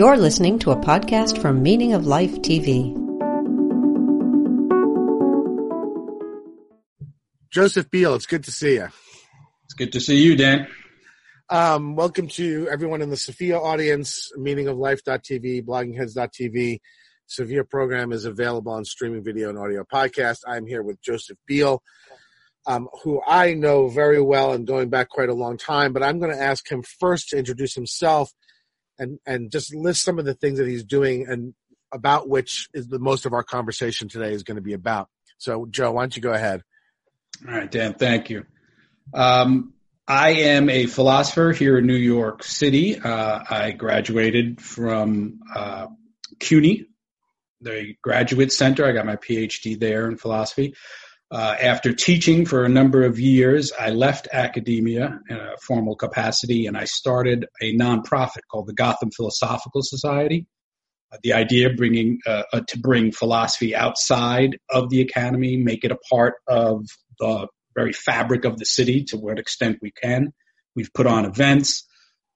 You're listening to a podcast from Meaning of Life TV. Joseph Biehl, it's good to see you. It's good to see you, Dan. Um, welcome to everyone in the Sophia audience, Meaning of meaningoflife.tv, bloggingheads.tv. Sophia program is available on streaming video and audio podcast. I'm here with Joseph Biehl, um, who I know very well and going back quite a long time, but I'm going to ask him first to introduce himself and, and just list some of the things that he's doing and about which is the most of our conversation today is going to be about. So, Joe, why don't you go ahead? All right, Dan, thank you. Um, I am a philosopher here in New York City. Uh, I graduated from uh, CUNY, the Graduate Center. I got my PhD there in philosophy. Uh, after teaching for a number of years, I left academia in a formal capacity and I started a nonprofit called the Gotham Philosophical Society. Uh, the idea bringing uh, uh, to bring philosophy outside of the academy, make it a part of the very fabric of the city to what extent we can. We've put on events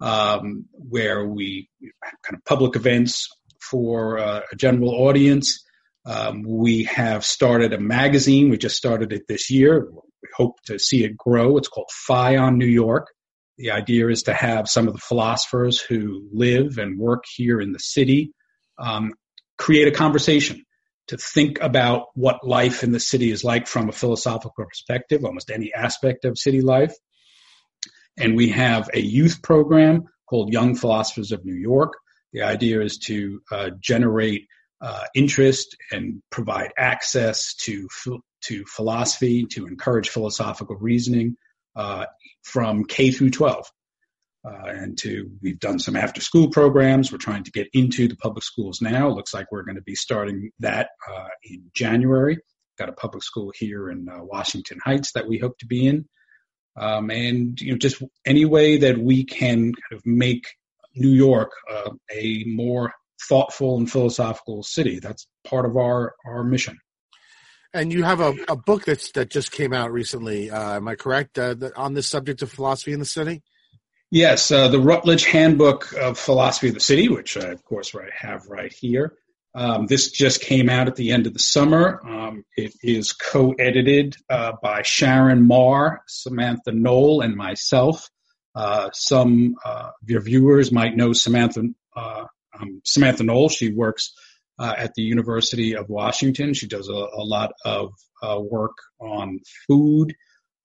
um, where we kind of public events for uh, a general audience. Um, we have started a magazine. We just started it this year. We hope to see it grow. It's called Phi on New York. The idea is to have some of the philosophers who live and work here in the city um, create a conversation to think about what life in the city is like from a philosophical perspective, almost any aspect of city life. And we have a youth program called Young Philosophers of New York. The idea is to uh, generate uh, interest and provide access to to philosophy, to encourage philosophical reasoning uh, from K through 12. Uh, and to we've done some after school programs. We're trying to get into the public schools now. Looks like we're going to be starting that uh, in January. Got a public school here in uh, Washington Heights that we hope to be in, um, and you know just any way that we can kind of make New York uh, a more thoughtful and philosophical city. That's part of our our mission. And you have a, a book that's that just came out recently. Uh, am I correct uh, on this subject of philosophy in the city? Yes, uh, the Routledge Handbook of Philosophy of the City, which I, of course, I have right here. Um, this just came out at the end of the summer. Um, it is co-edited uh, by Sharon Meagher, Samantha Noll, and myself. Uh, some uh, of your viewers might know Samantha um, Samantha Noll. She works uh, at the University of Washington. She does a, a lot of uh, work on food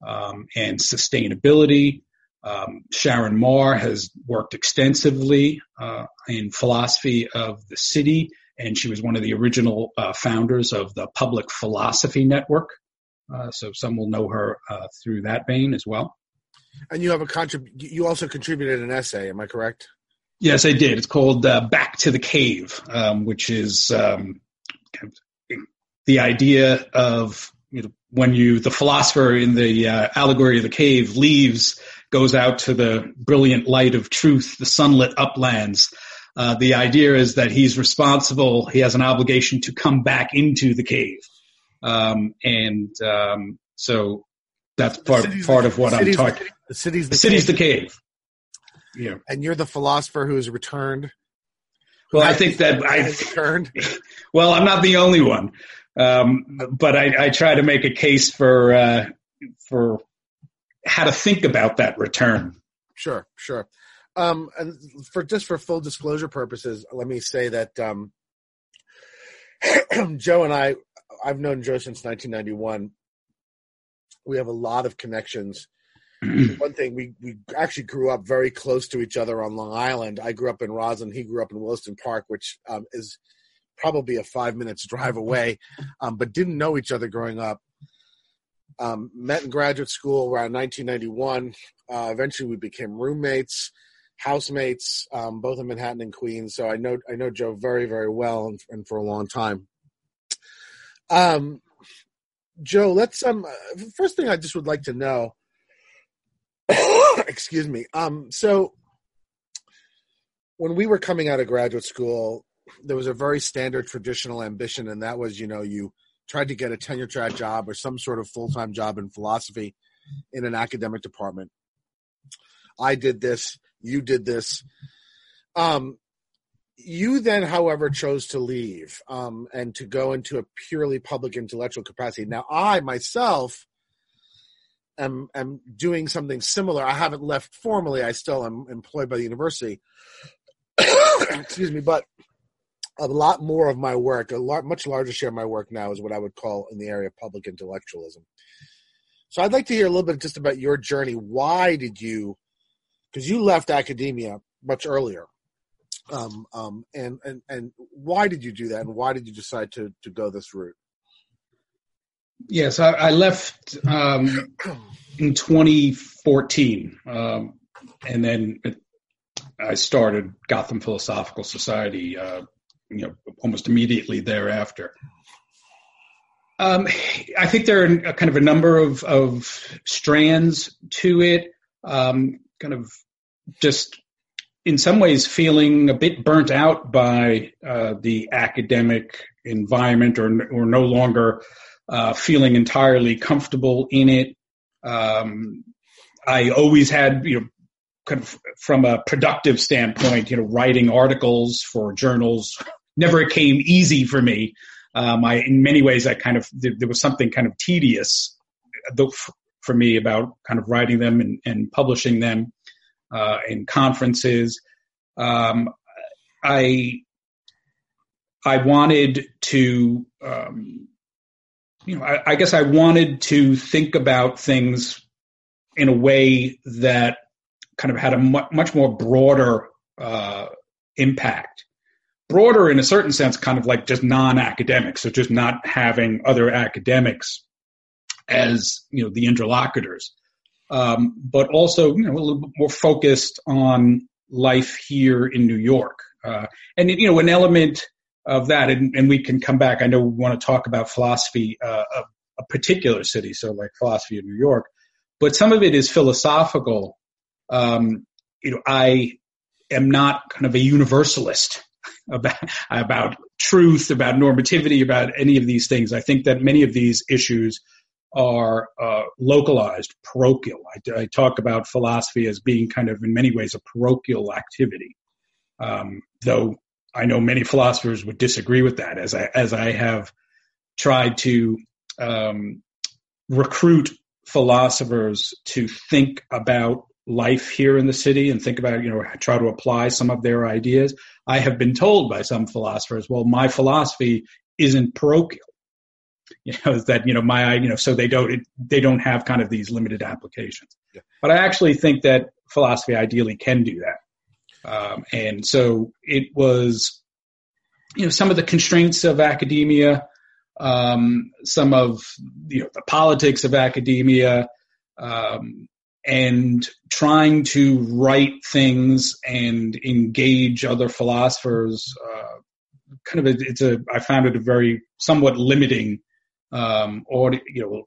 um, and sustainability. Um, Sharon Meagher has worked extensively uh, in philosophy of the city, and she was one of the original uh, founders of the Public Philosophy Network. Uh, so some will know her uh, through that vein as well. And you have a contrib- You also contributed an essay. Am I correct? Yes, I did. It's called uh, "Back to the Cave," um, which is um, the idea of you know, when you the philosopher in the uh, allegory of the cave leaves goes out to the brilliant light of truth, the sunlit uplands. Uh, the idea is that he's responsible. He has an obligation to come back into the cave, um, and um, so that's part part of what I'm talking. The city's the, the city's cave. the cave. Yeah, and you're the philosopher who's returned. Well, I think that I returned. Well, I'm not the only one, um, but I, I, try to make a case for uh, for how to think about that return. Sure, sure. Um, and for just for full disclosure purposes, let me say that um, Joe and I, I've known Joe since 1991. We have a lot of connections. One thing we we actually grew up very close to each other on Long Island. I grew up in Roslyn. He grew up in Williston Park, which um, is probably a five minutes drive away, um, but didn't know each other growing up. Um, met in graduate school around 1991. Uh, eventually, we became roommates, housemates, um, both in Manhattan and Queens. So I know I know Joe very very well and, and for a long time. Um, Joe, let's um. First thing I just would like to know. excuse me. Um. So when we were coming out of graduate school, there was a very standard traditional ambition, and that was, you know, you tried to get a tenure track job or some sort of full time job in philosophy in an academic department. I did this. You did this. Um, you then, however, chose to leave um, and to go into a purely public intellectual capacity. Now, I myself am am doing something similar. I haven't left formally. I still am employed by the university. Excuse me, but a lot more of my work, a lot, much larger share of my work now is what I would call in the area of public intellectualism. So I'd like to hear a little bit just about your journey. Why did you? Because you left academia much earlier um, um, and and and why did you do that, and why did you decide to to go this route? Yes, I, I left um, in 2014, um, and then I started Gotham Philosophical Society. Uh, you know, almost immediately thereafter. Um, I think there are a, kind of a number of, of strands to it. Um, kind of just in some ways feeling a bit burnt out by uh, the academic environment or, or no longer uh, feeling entirely comfortable in it. Um, I always had, you know, kind of from a productive standpoint, you know, writing articles for journals never came easy for me. Um, I, in many ways, I kind of, there, was something kind of tedious for me about kind of writing them and, and publishing them uh, in conferences. Um, I I wanted to, um, you know, I, I, guess I wanted to think about things in a way that kind of had a mu- much more broader uh, impact. Broader in a certain sense, kind of like just non-academic, so just not having other academics as you know the interlocutors um, but also you know a little bit more focused on life here in New York. Uh, and you know an element of that, and, and, we can come back. I know we want to talk about philosophy uh, of a particular city, so like philosophy of New York, but some of it is philosophical. Um, you know, I am not kind of a universalist about about truth, about normativity, about any of these things. I think that many of these issues are uh, localized, parochial. I, I, talk about philosophy as being kind of, in many ways, a parochial activity. Um, though I know many philosophers would disagree with that, as I as I have tried to um, recruit philosophers to think about life here in the city and think about, you know, try to apply some of their ideas. I have been told by some philosophers, well, my philosophy isn't parochial you know that you know my you know so they don't it, they don't have kind of these limited applications yeah. but i actually think that philosophy ideally can do that um, and so it was you know some of the constraints of academia um, some of you know the politics of academia um, and trying to write things and engage other philosophers uh, kind of a, it's a i found it a very somewhat limiting um, or you know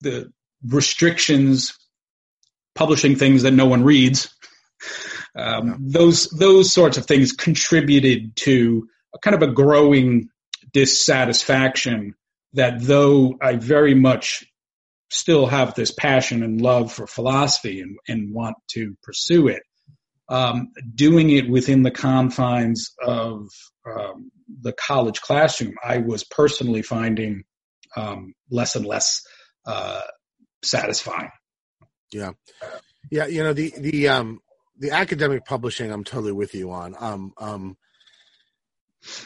the restrictions publishing things that no one reads um, yeah. those those sorts of things contributed to a kind of a growing dissatisfaction that though I very much still have this passion and love for philosophy and, and want to pursue it, um, doing it within the confines of um, the college classroom, I was personally finding um, less and less uh, satisfying. Yeah, yeah. You know the the um, the academic publishing. I'm totally with you on. Um, um,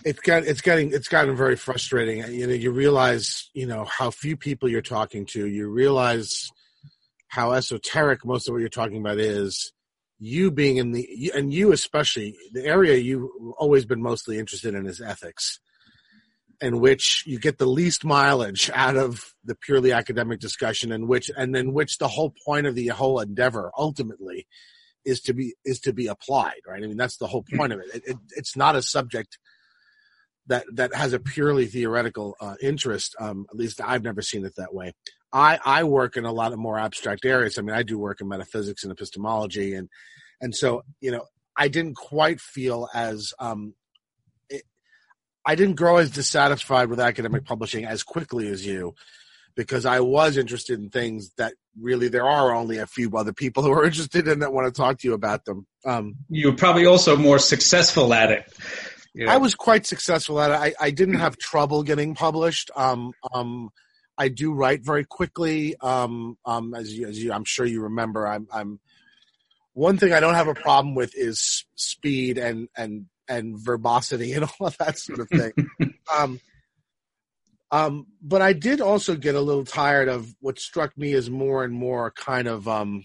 it's got it's getting it's gotten very frustrating. You know, you realize you know how few people you're talking to. You realize how esoteric most of what you're talking about is you being in the and you especially the area you've always been mostly interested in is ethics in which you get the least mileage out of the purely academic discussion in which and then which the whole point of the whole endeavor ultimately is to be is to be applied right? I mean that's the whole point of it, it, it it's not a subject that that has a purely theoretical uh, interest um, at least i've never seen it that way. I, I work in a lot of more abstract areas. I mean, I do work in metaphysics and epistemology, and and so you know, I didn't quite feel as um, it, I didn't grow as dissatisfied with academic publishing as quickly as you, because I was interested in things that really there are only a few other people who are interested in that want to talk to you about them. Um, You're probably also more successful at it. I was quite successful at it. I, I didn't have trouble getting published. Um, um, I do write very quickly. Um, um, as, you, as you, I'm sure you remember, I'm, I'm one thing I don't have a problem with is speed and and and verbosity and all of that sort of thing. um, um, but I did also get a little tired of what struck me as more and more kind of um,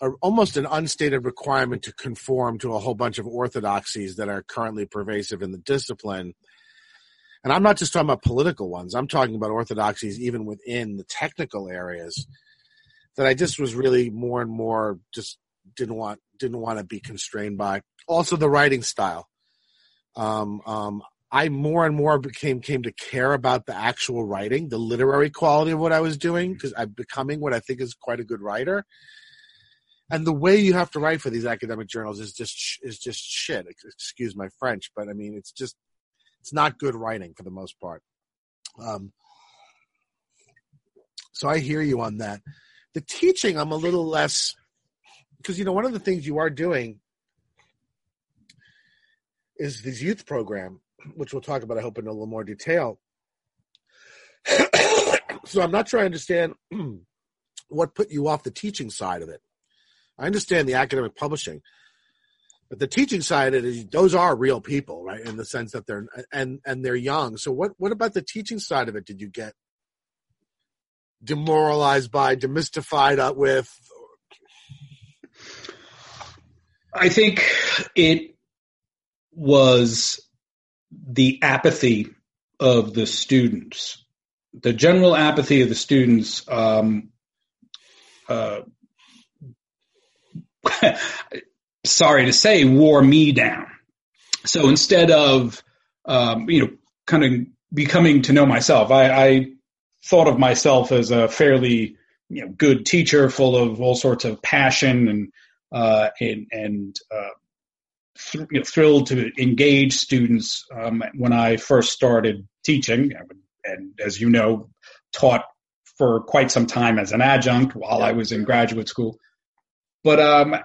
a, almost an unstated requirement to conform to a whole bunch of orthodoxies that are currently pervasive in the discipline. And I'm not just talking about political ones. I'm talking about orthodoxies even within the technical areas that I just was really more and more just didn't want didn't want to be constrained by. Also, the writing style. Um, um, I more and more became came to care about the actual writing, the literary quality of what I was doing, because I'm becoming what I think is quite a good writer. And the way you have to write for these academic journals is just is just shit. Excuse my French, but I mean it's just it's not good writing for the most part. Um, so I hear you on that. The teaching, I'm a little less because you know one of the things you are doing is this youth program, which we'll talk about, I hope, in a little more detail. so I'm not sure I understand what put you off the teaching side of it. I understand the academic publishing, but the teaching side of it is those are real people, right? In the sense that they're and and they're young. So what what about the teaching side of it? Did you get demoralized by, demystified with, I think it was the apathy of the students, the general apathy of the students. Um, uh, sorry to say, wore me down. So instead of, um, you know, kind of becoming to know myself, I, I thought of myself as a fairly, you know, good teacher, full of all sorts of passion and uh, and, and uh, th- you know, thrilled to engage students um, when I first started teaching. And as you know, taught for quite some time as an adjunct while I was in graduate school. But um,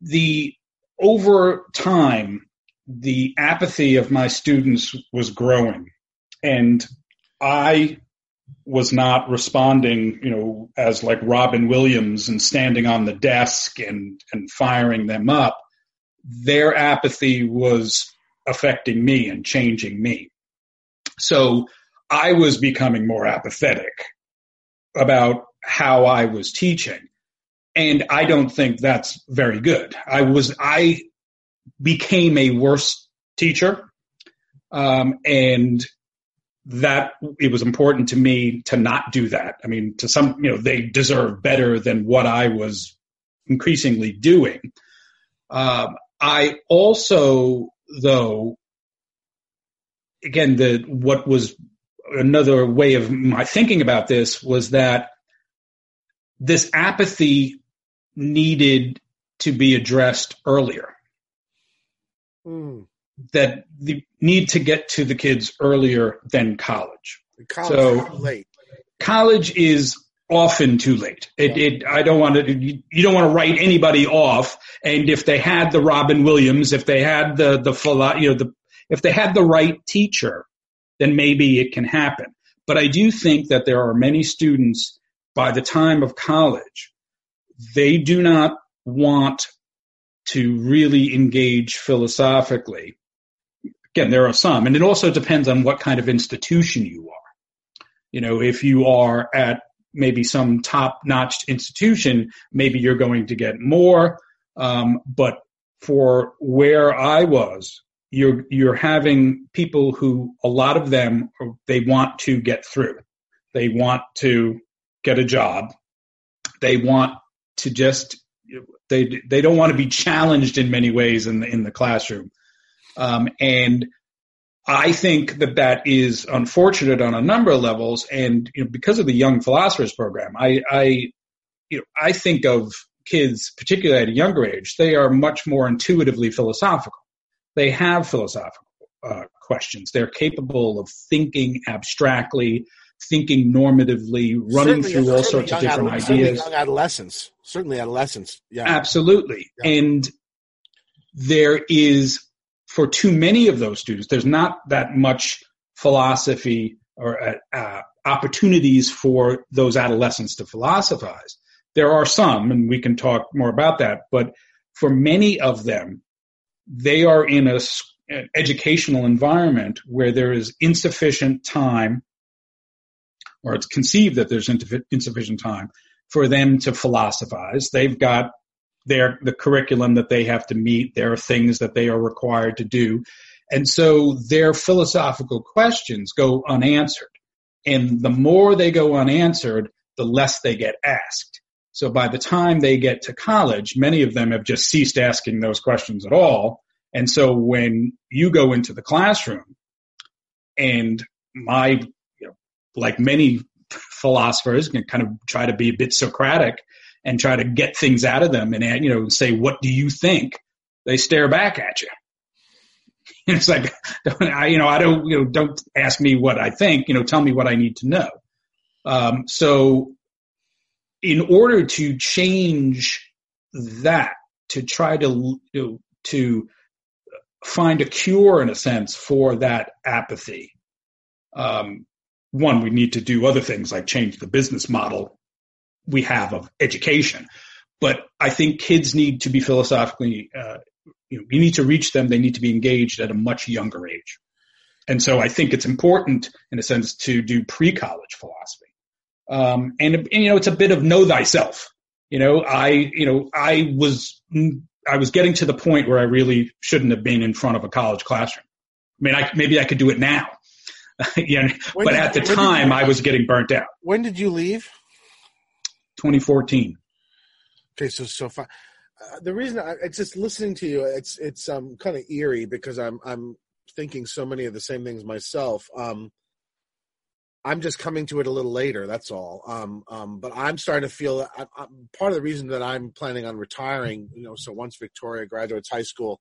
the over time, the apathy of my students was growing, and I was not responding, you know, as like Robin Williams and standing on the desk and, and firing them up, their apathy was affecting me and changing me. So I was becoming more apathetic about how I was teaching. And I don't think that's very good. I was, I became a worse teacher. Um, and that it was important to me to not do that. I mean, to some, you know, they deserve better than what I was increasingly doing. Um, I also, though, again, the what was another way of my thinking about this was that this apathy needed to be addressed earlier. Mm that the need to get to the kids earlier than college. College so late. College is often too late. It, it, I don't want to, you, you don't want to write anybody off. And if they had the Robin Williams, if they had the, the, you know, the, if they had the right teacher, then maybe it can happen. But I do think that there are many students by the time of college, they do not want to really engage philosophically again, there are some, and it also depends on what kind of institution you are. You know, if you are at maybe some top-notch institution, maybe you're going to get more. Um, but for where I was, you're you're having people who a lot of them they want to get through. They want to get a job. They want to just they they don't want to be challenged in many ways in the in the classroom. Um, and I think that that is unfortunate on a number of levels. And you know, because of the Young Philosophers Program, I, I, you know, I think of kids, particularly at a younger age, they are much more intuitively philosophical. They have philosophical uh, questions. They're capable of thinking abstractly, thinking normatively, running Certainly- through all sorts of different certainly ideas. Young adolescents, certainly adolescents. Yeah, Absolutely. Yeah. And there is, for too many of those students, there's not that much philosophy or uh, uh, opportunities for those adolescents to philosophize. There are some, and we can talk more about that, but for many of them, they are in a an educational environment where there is insufficient time, or it's conceived that there's insufficient time for them to philosophize. They've got their the curriculum that they have to meet. There are things that they are required to do, and so their philosophical questions go unanswered. And the more they go unanswered, the less they get asked. So by the time they get to college, many of them have just ceased asking those questions at all. And so when you go into the classroom and my, you know, like many philosophers can kind of try to be a bit Socratic and try to get things out of them and, you know, say, what do you think? They stare back at you. And it's like, I, you know, I don't, you know, don't ask me what I think, you know, tell me what I need to know. Um, so in order to change that, to try to, you know, to find a cure in a sense for that apathy, um, one, we need to do other things like change the business model we have of education. But I think kids need to be philosophically, uh, you know, you need to reach them. They need to be engaged at a much younger age. And so I think it's important in a sense to do pre-college philosophy. Um, and, and, you know, it's a bit of know thyself. You know, I, you know, I was, I was getting to the point where I really shouldn't have been in front of a college classroom. I mean, I, maybe I could do it now. you know, When but did- at the time I was getting burnt out. When did you leave? 2014. Okay, so so far, uh, the reason I, it's just listening to you, it's it's um kind of eerie because I'm I'm thinking so many of the same things myself. Um, I'm just coming to it a little later. That's all. Um, um, but I'm starting to feel I, I, part of the reason that I'm planning on retiring. You know, so once Victoria graduates high school,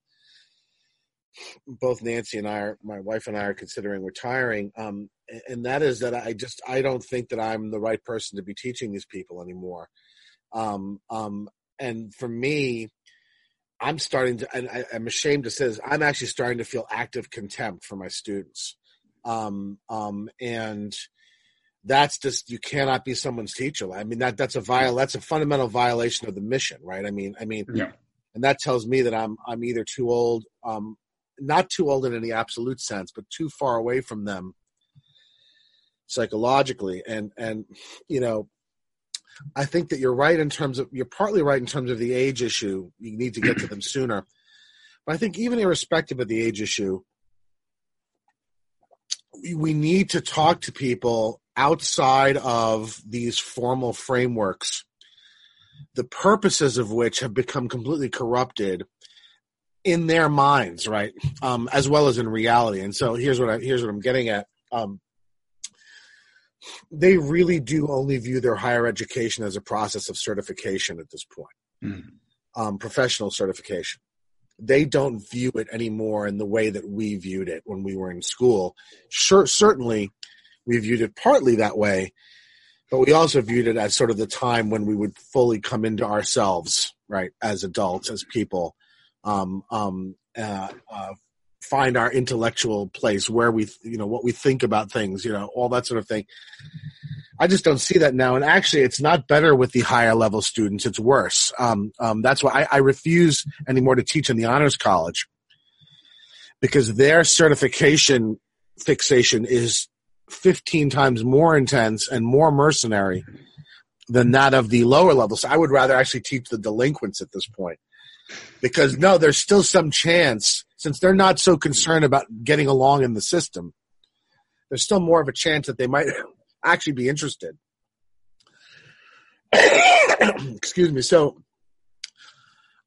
both Nancy and I, are, my wife and I, are considering retiring. Um, and- that is that I just I don't think that I'm the right person to be teaching these people anymore. Um, um, and for me, I'm starting to, and I, I'm ashamed to say this, I'm actually starting to feel active contempt for my students. Um, um, and that's just, you cannot be someone's teacher. I mean, that, that's a viol, that's a fundamental violation of the mission, right? I mean, I mean, Yeah. and that tells me that I'm, I'm either too old, um, not too old in any absolute sense, but too far away from them psychologically. And, and, you know, I think that you're right in terms of you're partly right in terms of the age issue. You need to get to them sooner. But I think even irrespective of the age issue, we- need to talk to people outside of these formal frameworks, the purposes of which have become completely corrupted in their minds, right, um, as well as in reality. And so here's what I, here's what I'm getting at. Um, they really do only view their higher education as a process of certification at this point, Mhm. um, professional certification. They don't view it anymore in the way that we viewed it when we were in school. Sure, certainly, we viewed it partly that way, but we also viewed it as sort of the time when we would fully come into ourselves, right, as adults, as people, um, um, uh, uh, find our intellectual place where we you know what we think about things you know all that sort of thing. I just don't see that now. And actually it's not better with the higher level students. It's worse. Um, um, that's why I, I refuse anymore to teach in the honors college because their certification fixation is 15 times more intense and more mercenary than that of the lower levels i would rather actually teach the delinquents at this point because no there's still some chance since they're not so concerned about getting along in the system, there's still more of a chance that they might actually be interested. Excuse me. So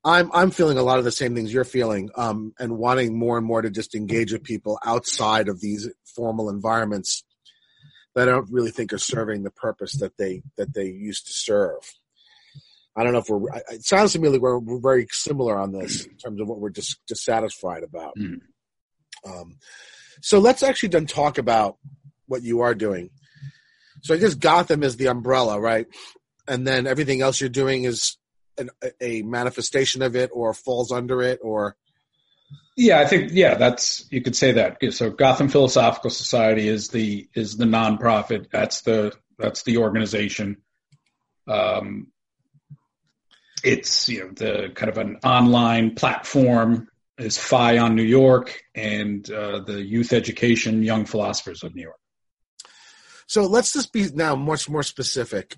I'm I'm feeling a lot of the same things you're feeling, um, and wanting more and more to just engage with people outside of these formal environments that I don't really think are serving the purpose that they that they used to serve. I don't know if we're. It sounds to me like we're, we're very similar on this in terms of what we're dis, dissatisfied about. Mhm. Um, so let's actually then talk about what you are doing. So I guess Gotham is the umbrella, right? And then everything else you're doing is an, a manifestation of it, or falls under it, or yeah, I think yeah, that's you could say that. So Gotham Philosophical Society is the is the nonprofit. That's the that's the organization. Um, it's you know the kind of an online platform is Phi on New York and uh, the Youth Education Young Philosophers of New York. So let's just be now much more specific.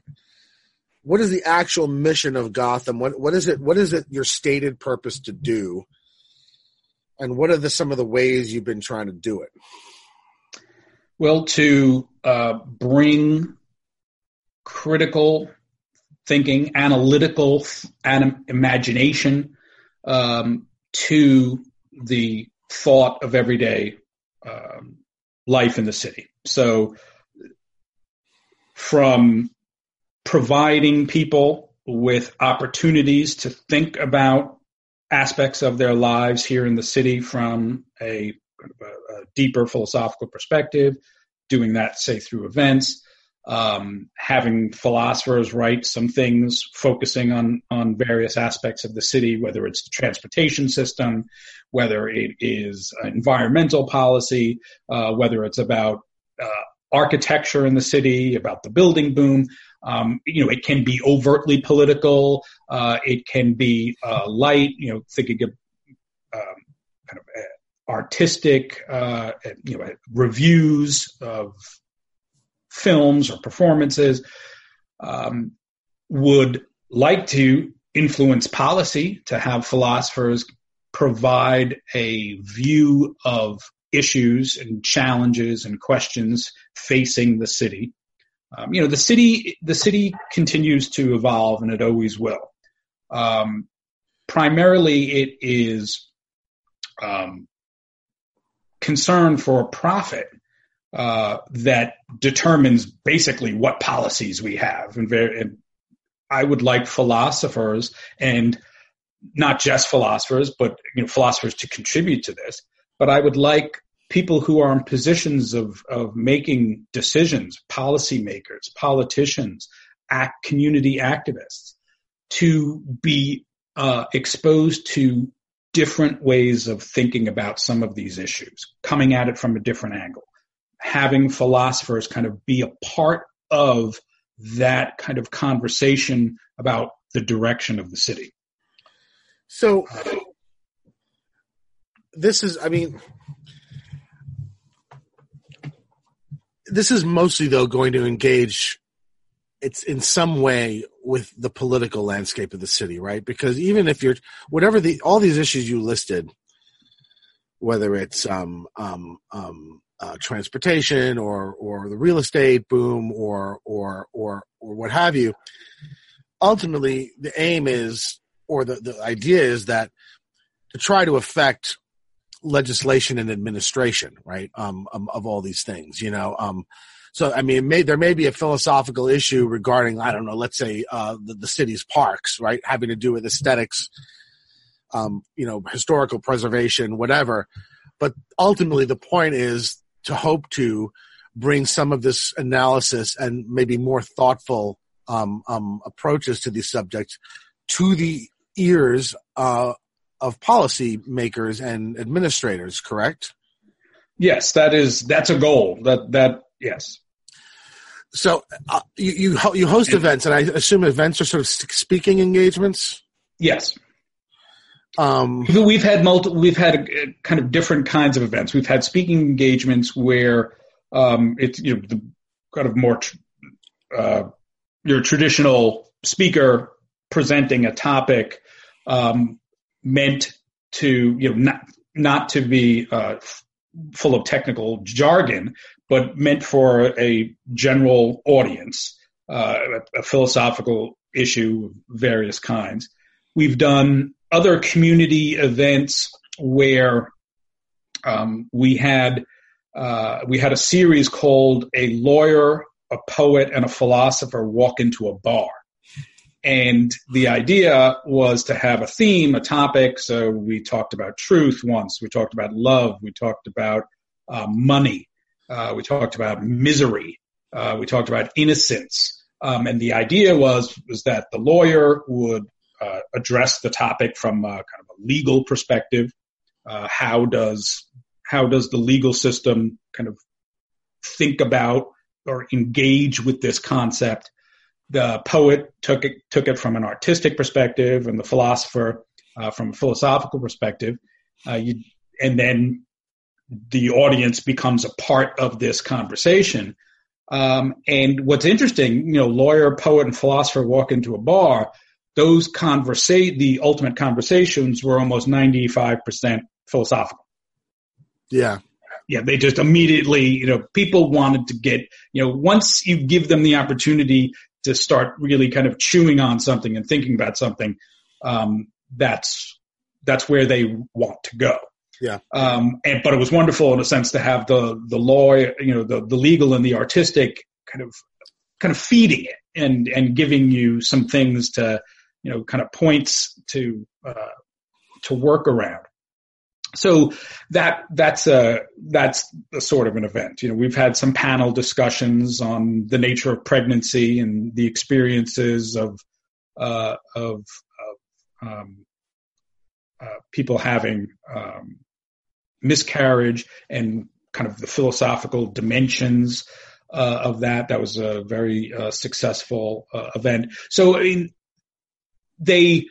What is the actual mission of Gotham? What what is it? What is it your stated purpose to do? And what are the some of the ways you've been trying to do it? Well, to uh, bring critical thinking, analytical an- imagination um, to the thought of everyday um, life in the city. So, from providing people with opportunities to think about aspects of their lives here in the city from a, a deeper philosophical perspective, doing that, say, through events, um, having philosophers write some things focusing on on various aspects of the city, whether it's the transportation system, whether it is environmental policy, uh, whether it's about uh, architecture in the city, about the building boom. Um, you know, it can be overtly political. Uh, it can be uh, light. You know, thinking of um, kind of uh, artistic, uh, you know, reviews of films or performances, um, would like to influence policy to have philosophers provide a view of issues and challenges and questions facing the city. Um, you know, the city the city continues to evolve, and it always will. Um, primarily, it is um, concern for profit uh, that determines basically what policies we have. And, very, and I would like philosophers and not just philosophers, but you know, philosophers to contribute to this. But I would like people who are in positions of, of making decisions, policymakers, politicians, act, community activists, to be uh, exposed to different ways of thinking about some of these issues, coming at it from a different angle having philosophers kind of be a part of that kind of conversation about the direction of the city. So this is, I mean, this is mostly though going to engage it's in some way with the political landscape of the city, right? Because even if you're whatever the all these issues you listed, whether it's um, um, um, uh, transportation or or the real estate boom or or or or what have you. Ultimately, the aim is, or the, the idea is that to try to affect legislation and administration, right? Um, um of all these things, you know. Um, so I mean, may, there may be a philosophical issue regarding, I don't know, let's say uh, the, the city's parks, right, having to do with aesthetics, um, you know, historical preservation, whatever. But ultimately, the point is to hope to bring some of this analysis and maybe more thoughtful um, um, approaches to these subjects to the ears uh, of policy makers and administrators. Correct? Yes, that is that's a goal. That that yes. So uh, you you, you host and, events, and I assume events are sort of speaking engagements. Yes. Um, we've had multi- we've had a kind of different kinds of events. We've had speaking engagements where um, it's you know the kind of more tr- uh, your traditional speaker presenting a topic um, meant to you know not not to be uh, f- full of technical jargon, but meant for a general audience, uh, a, a philosophical issue of various kinds. We've done other community events where um, we had uh, we had a series called "A Lawyer, a Poet, and a Philosopher Walk into a Bar," and the idea was to have a theme, a topic. So we talked about truth once, we talked about love, we talked about uh, money, uh, we talked about misery, Uh, we talked about innocence, um, and the idea was was that the lawyer would uh, address the topic from a, kind of a legal perspective. Uh, how does how does the legal system kind of think about or engage with this concept? The poet took it took it from an artistic perspective, and the philosopher uh, from a philosophical perspective. Uh, you, and then the audience becomes a part of this conversation. Um, and what's interesting, you know, lawyer, poet, and philosopher walk into a bar. Those conversa- the ultimate conversations were almost ninety five percent philosophical. Yeah, yeah. They just immediately, you know, people wanted to get, you know, once you give them the opportunity to start really kind of chewing on something and thinking about something, um, that's that's where they want to go. Yeah. Um, and but it was wonderful in a sense to have the the law, you know, the the legal and the artistic kind of kind of feeding it and and giving you some things to you know kind of points to uh, to work around. So that that's a that's a sort of an event. You know, we've had some panel discussions on the nature of pregnancy and the experiences of uh, of, of um, uh, people having um, miscarriage and kind of the philosophical dimensions uh, of that. That was a very uh, successful uh, event. So I mean, they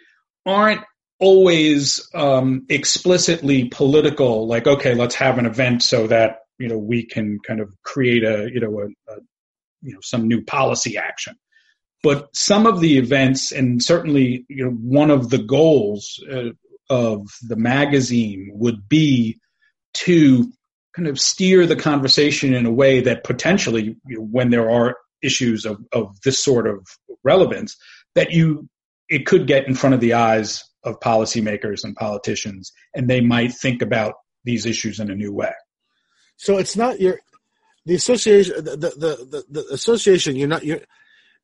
aren't always um, explicitly political. Like, okay, let's have an event so that you know we can kind of create a you know a, a you know some new policy action. But some of the events, and certainly you know one of the goals uh, of the magazine would be to kind of steer the conversation in a way that potentially, you know, when there are issues of, of this sort of relevance, that you it could get in front of the eyes of policymakers and politicians, and they might think about these issues in a new way. So it's not your the association the the, the, the association. You're not you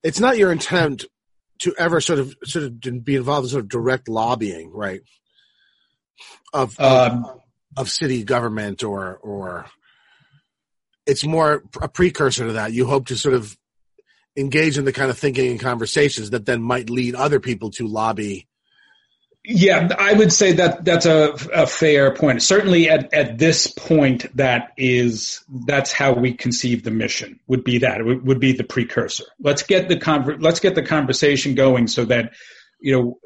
It's not your intent to ever sort of sort of be involved in sort of direct lobbying, right? Of, um, of of city government or or it's more a precursor to that. You hope to sort of engage in the kind of thinking and conversations that then might lead other people to lobby. Yeah, I would say that that's a, a fair point. Certainly, at, at this point, that is that's how we conceive the mission. Would be that it would, be the precursor. Let's get the conver- let's get the conversation going so that you know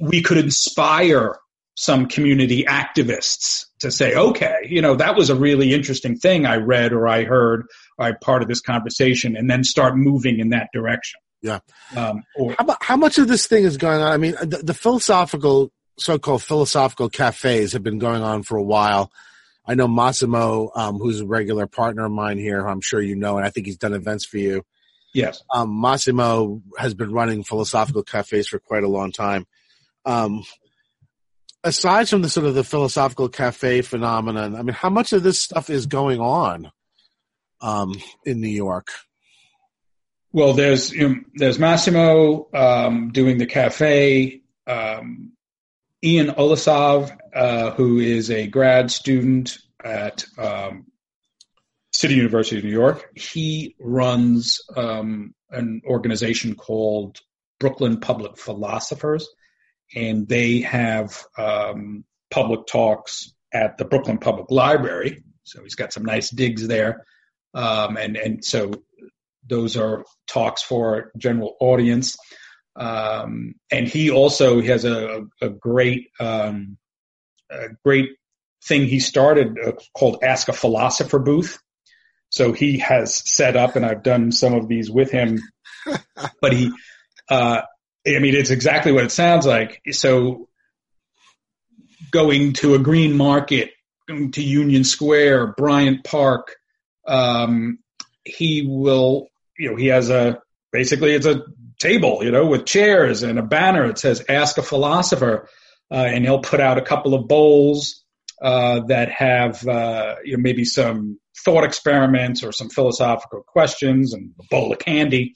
we could inspire some community activists to say, okay, you know, that was a really interesting thing I read or I heard or I part of this conversation and then start moving in that direction. Yeah. Um, or, how, how, much of this thing is going on? I mean, the, the philosophical, so-called philosophical cafes have been going on for a while. I know Massimo, um, who's a regular partner of mine here, I'm sure you know, and I think he's done events for you. Yes. Um, Massimo has been running philosophical cafes for quite a long time. Um, aside from the sort of the philosophical cafe phenomenon, I mean, how much of this stuff is going on um, in New York? Well, there's you know, there's Massimo um, doing the cafe. Um, Ian Olasov, uh, who is a grad student at um, City University of New York, he runs um, an organization called Brooklyn Public Philosophers and they have um, public talks at the Brooklyn Public Library. So he's got some nice digs there, um, and and so those are talks for general audience. Um, and he also has a, a great um, a great thing he started uh, called Ask a Philosopher booth. So he has set up, and I've done some of these with him. but he uh, I mean, it's exactly what it sounds like. So going to a green market, going to Union Square, Bryant Park, um, he will, you know, he has a, basically it's a table, you know, with chairs and a banner. It says, ask a philosopher. Uh, and he'll put out a couple of bowls, uh, that have, uh, you know, maybe some thought experiments or some philosophical questions and a bowl of candy.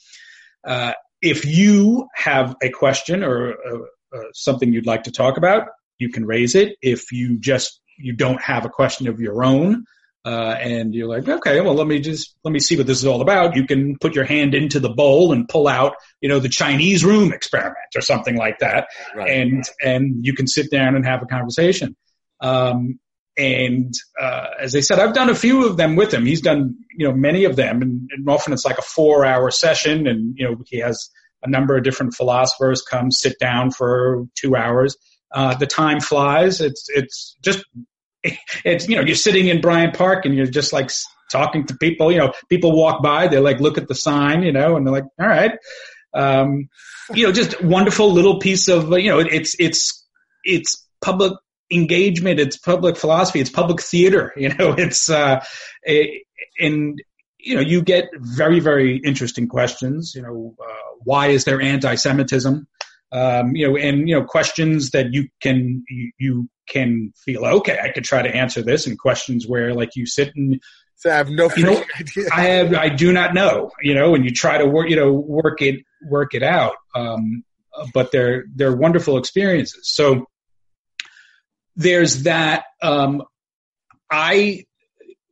Uh, if you have a question or uh, uh, something you'd like to talk about, you can raise it. If you just you don't have a question of your own, Uh, and you're like, okay, well, let me just, let me see what this is all about. You can put your hand into the bowl and pull out, you know, the Chinese room experiment or something like that. Right. And, and you can sit down and have a conversation. Um, and, uh, as I said, I've done a few of them with him. He's done, you know, many of them and, and often it's like a four hour session and, you know, he has a number of different philosophers come sit down for two hours. Uh, the time flies. It's, it's just it's you know you're sitting in Bryant Park and you're just like talking to people. You know, people walk by, they like look at the sign, you know, and they're like, all right, um, you know, just wonderful little piece of you know, it's it's it's public engagement, it's public philosophy, it's public theater. You know, it's uh, a, and you know you get very very interesting questions. You know, uh, why is there anti-Semitism? Um, you know, and you know questions that you can you, you can feel okay. I could try to answer this, and questions where like you sit and so I have no you know, idea. I have I do not know. You know, and you try to work you know work it work it out. Um, but they're they're wonderful experiences. So there's that. Um, I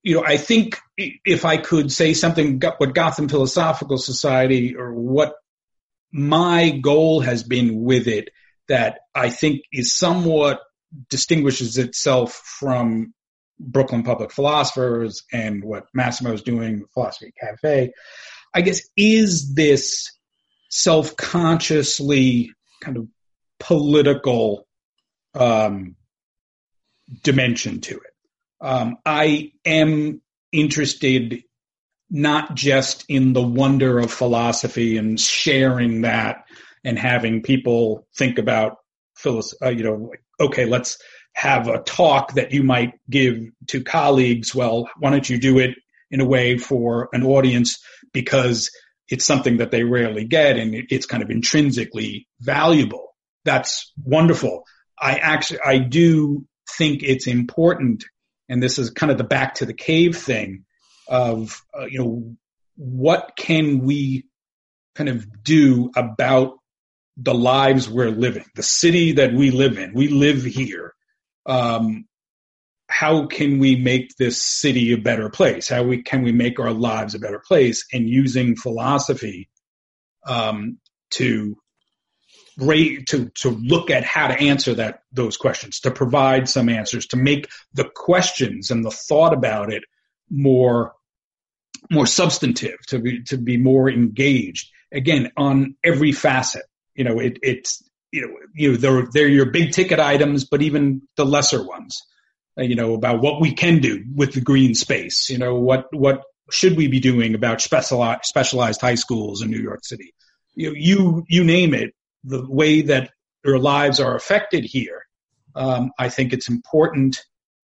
you know I think if I could say something what Gotham Philosophical Society or what my goal has been with it that I think is somewhat distinguishes itself from Brooklyn Public Philosophers and what Massimo is doing, Philosophy Cafe, I guess, is this self-consciously kind of political um, dimension to it. Um, I am interested not just in the wonder of philosophy and sharing that and having people think about uh, you know, like, okay, let's have a talk that you might give to colleagues. Well, why don't you do it in a way for an audience because it's something that they rarely get and it's kind of intrinsically valuable. That's wonderful. I actually, I do think it's important. And this is kind of the back to the cave thing of, uh, you know, what can we kind of do about the lives we're living, the city that we live in. We live here. Um, how can we make this city a better place? How we can we make our lives a better place? And using philosophy um, to rate to to look at how to answer that those questions, to provide some answers, to make the questions and the thought about it more more substantive, to be to be more engaged. Again, on every facet you know, it, it's, you know, you know, they're, they're your big ticket items, but even the lesser ones, uh, you know, about what we can do with the green space, you know, what, what should we be doing about specialized, specialized high schools in New York City? You, you, you name it, the way that their lives are affected here. Um, I think it's important,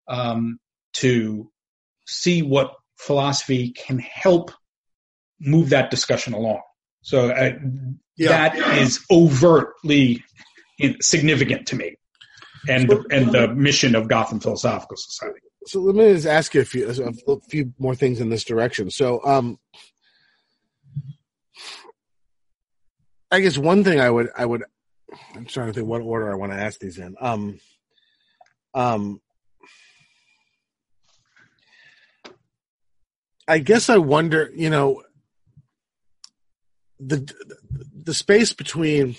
um, to see what philosophy can help move that discussion along. So uh, yeah. that is overtly significant to me, and the, and the mission of Gotham Philosophical Society. So let me just ask you a few a few more things in this direction. So, um, I guess one thing I would I would I'm trying to think what order I want to ask these in. Um, um, I guess I wonder, you know, the the space between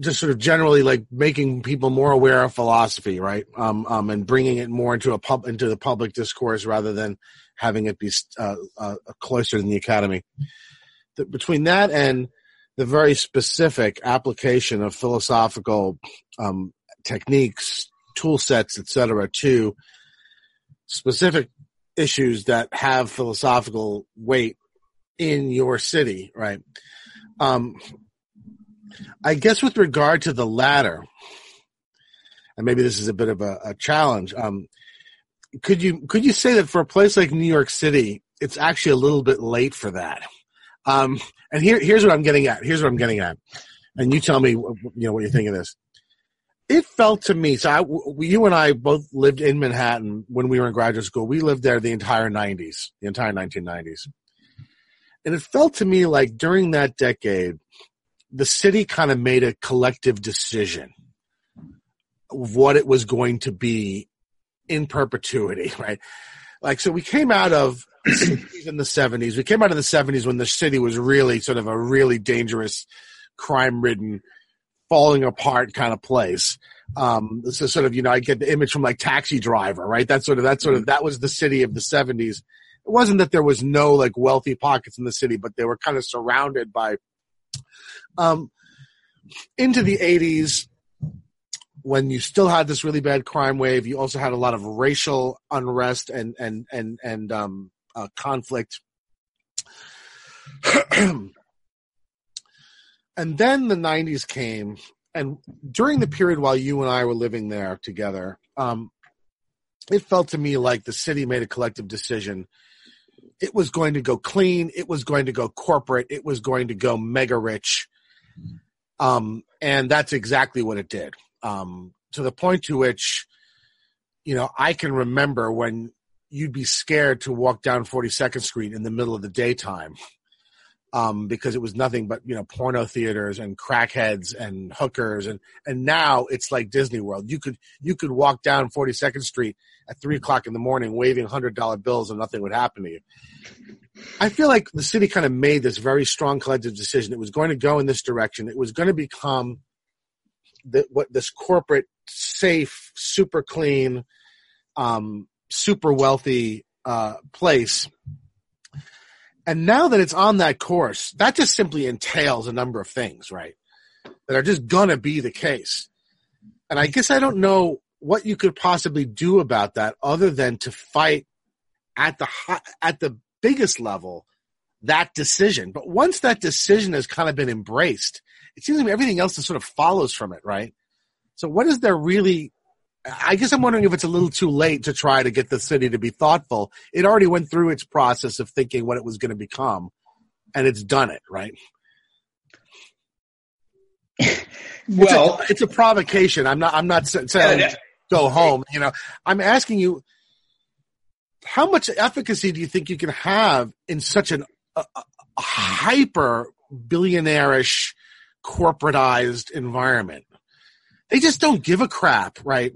just sort of generally like making people more aware of philosophy, right? Um, um, and bringing it more into a pub into the public discourse rather than having it be uh, uh, cloistered in the academy. The, between that and the very specific application of philosophical um, techniques, tool sets, etc., to specific issues that have philosophical weight in your city, right? Um, I guess with regard to the latter, and maybe this is a bit of a, a challenge. Um, could you could you say that for a place like New York City, it's actually a little bit late for that? Um, and here here's what I'm getting at. Here's what I'm getting at, and you tell me you know what you think of this. It felt to me. So I, you and I both lived in Manhattan when we were in graduate school. We lived there the entire '90s, the entire 1990s. And it felt to me like during that decade, the city kind of made a collective decision of what it was going to be in perpetuity, right? like so we came out of 60s and the 70s. We came out of the 70s when the city was really sort of a really dangerous, crime-ridden, falling apart kind of place. Um, so sort of, you know, I get the image from like Taxi Driver, right? That sort of, that sort of, that was the city of the 70s. It wasn't that there was no like wealthy pockets in the city, but they were kind of surrounded by, um, into the 80s, when you still had this really bad crime wave, you also had a lot of racial unrest and and and and um, uh, conflict. and then the 90s came and during the period while you and I were living there together, um, it felt to me like the city made a collective decision. It was going to go clean. It was going to go corporate. It was going to go mega rich. Um, and that's exactly what it did. Um, to the point to which, you know, I can remember when you'd be scared to walk down 42nd Street in the middle of the daytime um, because it was nothing but you know porno theaters and crackheads and hookers and and now it's like Disney World. You could you could walk down 42nd Street at three o'clock in the morning waving hundred dollar bills and nothing would happen to you. I feel like the city kind of made this very strong collective decision. It was going to go in this direction. It was going to become the, what this corporate, safe, super clean, um, super wealthy uh, place and now that it's on that course, that just simply entails a number of things, right? That are just gonna be the case. And I guess I don't know what you could possibly do about that other than to fight at the high, at the biggest level that decision. But once that decision has kind of been embraced, it seems to me everything else sort of follows from it, right? So what is there really I guess I'm wondering if it's a little too late to try to get the city to be thoughtful. It already went through its process of thinking what it was going to become, and it's done it, right? well, it's a, it's a, provocation. I'm not. I'm not saying go home. You know, I'm asking you, how much efficacy do you think you can have in such an a, a hyper billionaireish corporatized environment? They just don't give a crap, right?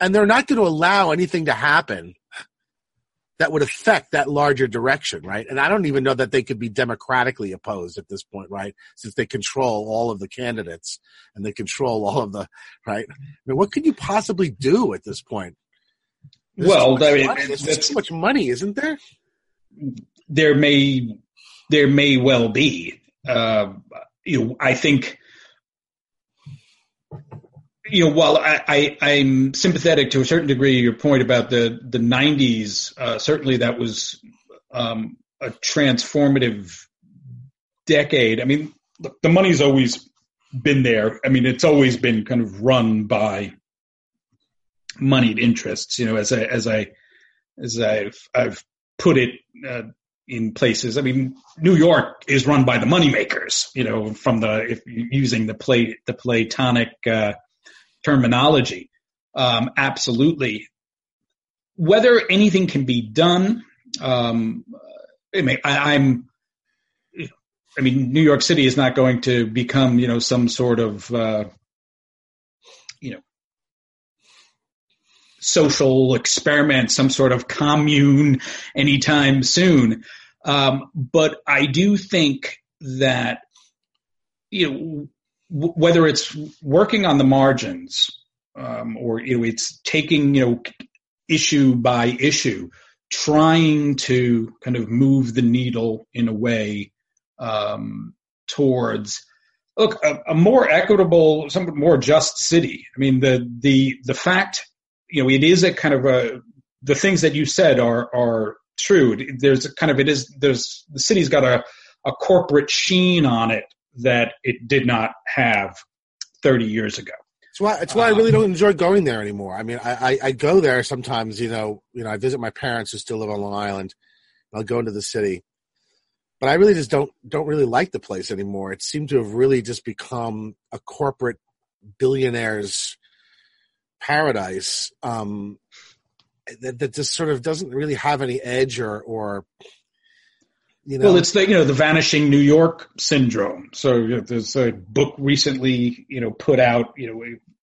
and they're not going to allow anything to happen that would affect that larger direction, right? And I don't even know that they could be democratically opposed at this point, right? Since they control all of the candidates and they control all of the, right? I mean, what could you possibly do at this point? There's well, I mean, there's too much money, isn't there? There may, there may well be. Uh, you know, I think you know, while I, I, am sympathetic to a certain degree your point about the the 90s, uh, certainly that was um, a transformative decade. I mean, look, the money's always been there. I mean, it's always been kind of run by moneyed interests. You know, as I as I as I've I've put it uh, in places. I mean, New York is run by the moneymakers. You know, from the if using the play the Platonic. Uh, terminology. Um, absolutely. Whether anything can be done, um, I mean, I, am I mean, New York City is not going to become, you know, some sort of, uh, you know, social experiment, some sort of commune anytime soon. Um, but I do think that, you know, whether it's working on the margins um, or you know, it's taking you know issue by issue, trying to kind of move the needle in a way um, towards look a, a, more equitable, somewhat more just city. I mean the the the fact you know it is a kind of a the things that you said are are true. There's a kind of it is there's the city's got a a corporate sheen on it that it did not have 30 years ago. That's why. That's why I really don't enjoy going there anymore. I mean, I, I, I go there sometimes. You know, you know, I visit my parents who still live on Long Island. I'll go into the city, but I really just don't don't really like the place anymore. It seemed to have really just become a corporate billionaires paradise um, that, that just sort of doesn't really have any edge or or you know? Well, it's the you know the vanishing New York syndrome. So you know, there's a book recently you know put out you know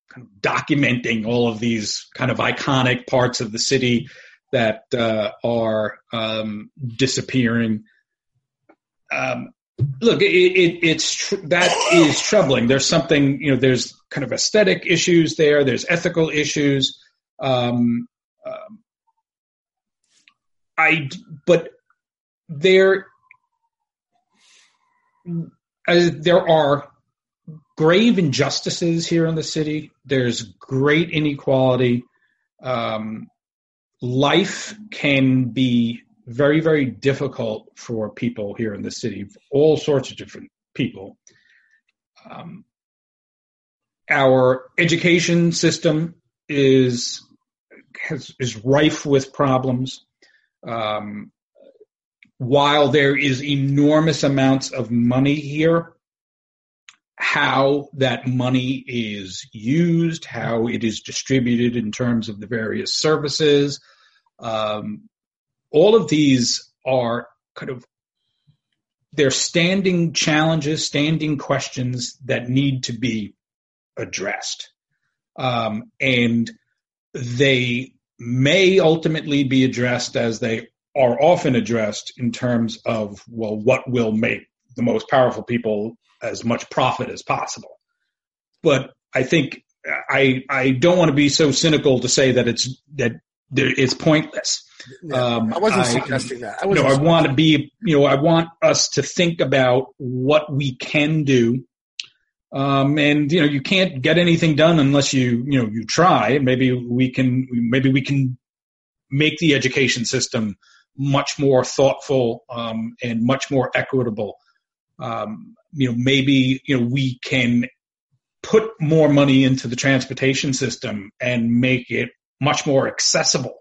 kind of documenting all of these kind of iconic parts of the city that uh, are um, disappearing. Um, look, it, it, it's tr- that is troubling. There's something you know. There's kind of aesthetic issues there. There's ethical issues. Um, um I but there there are grave injustices here in the city. There's great inequality. Um, life can be very, very difficult for people here in the city, all sorts of different people. Um, our education system is has, is rife with problems. Um, while there is enormous amounts of money here, how that money is used, how it is distributed in terms of the various services, um, all of these are kind of they're standing challenges, standing questions that need to be addressed, um, and they may ultimately be addressed as they are often addressed in terms of, well, what will make the most powerful people as much profit as possible. But I think I I don't want to be so cynical to say that it's that it's pointless. um, I wasn't I, suggesting that. I no, I want to be you know I want us to think about what we can do. Um, and you know you can't get anything done unless you you know you try. Maybe we can maybe we can make the education system much more thoughtful um, and much more equitable. Um, you know, maybe you know we can put more money into the transportation system and make it much more accessible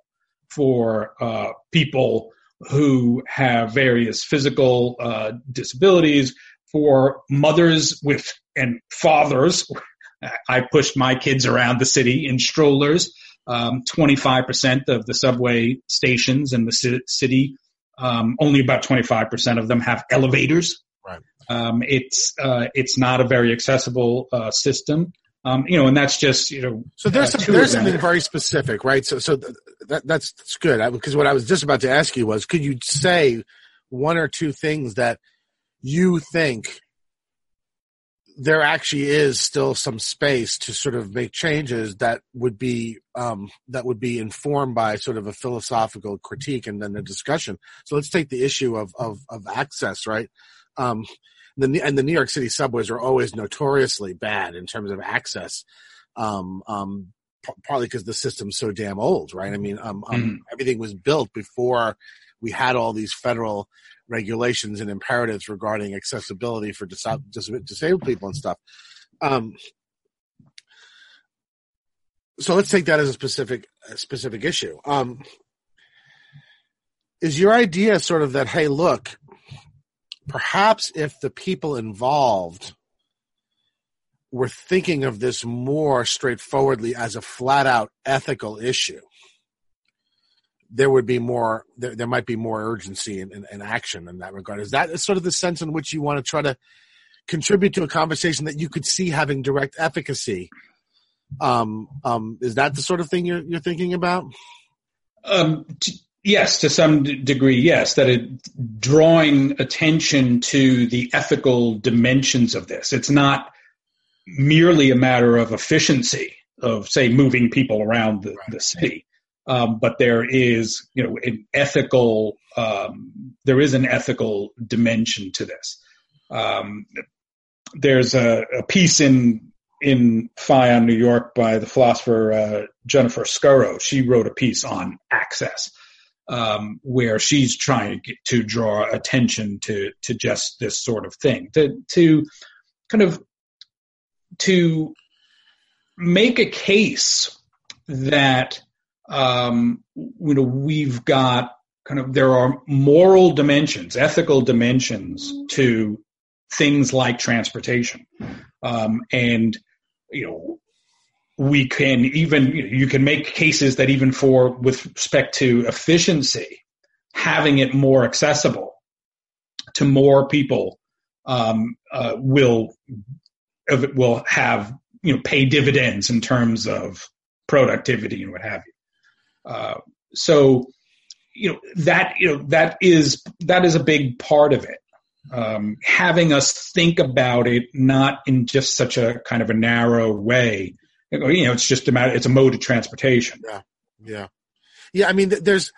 for uh, people who have various physical uh, disabilities, for mothers with and fathers. I pushed my kids around the city in strollers um, 25% of the subway stations in the city, um, only about 25% of them have elevators. Right. Um, it's uh, it's not a very accessible uh, system. Um, you know, and that's just you know. So there's uh, some, there's something very specific, right? So so th- that that's, that's good because what I was just about to ask you was, could you say one or two things that you think there actually is still some space to sort of make changes that would be um, that would be informed by sort of a philosophical critique and then a discussion. So let's take the issue of of, of access, right? Um, the, and the New York City subways are always notoriously bad in terms of access. Um, um, partly because the system's so damn old, right? I mean, um, um, mm. everything was built before we had all these federal regulations and imperatives regarding accessibility for dis- dis- disabled people and stuff. Um, so let's take that as a specific a specific issue. Um, is your idea sort of that? Hey, look, perhaps if the people involved were thinking of this more straightforwardly as a flat out ethical issue, there would be more there, there might be more urgency and, and, and, action in that regard. Is that sort of the sense in which you want to try to contribute to a conversation that you could see having direct efficacy? Um, um, is that the sort of thing you're, you're thinking about? Um, t- yes to some d- degree yes that it drawing attention to the ethical dimensions of this. It's not merely a matter of efficiency of say moving people around the, right. the city um, but there is, you know, an ethical, um, there is an ethical dimension to this. Um, there's a, a, piece in in FION on New York by the philosopher uh, Jennifer Scuro. She wrote a piece on access, um, where she's trying to, to draw attention to to just this sort of thing, to to kind of to make a case that um, you know, we've got kind of there are moral dimensions, ethical dimensions to things like transportation, um, and you know, we can even you can make cases that even for with respect to efficiency, having it more accessible to more people um, uh, will will have you know pay dividends in terms of productivity and what have you. Uh, so you know that you know that is that is a big part of it. Um, having us think about it not in just such a kind of a narrow way. You know, it's just a matter. It's a mode of transportation. Yeah, yeah, yeah. I mean, there's.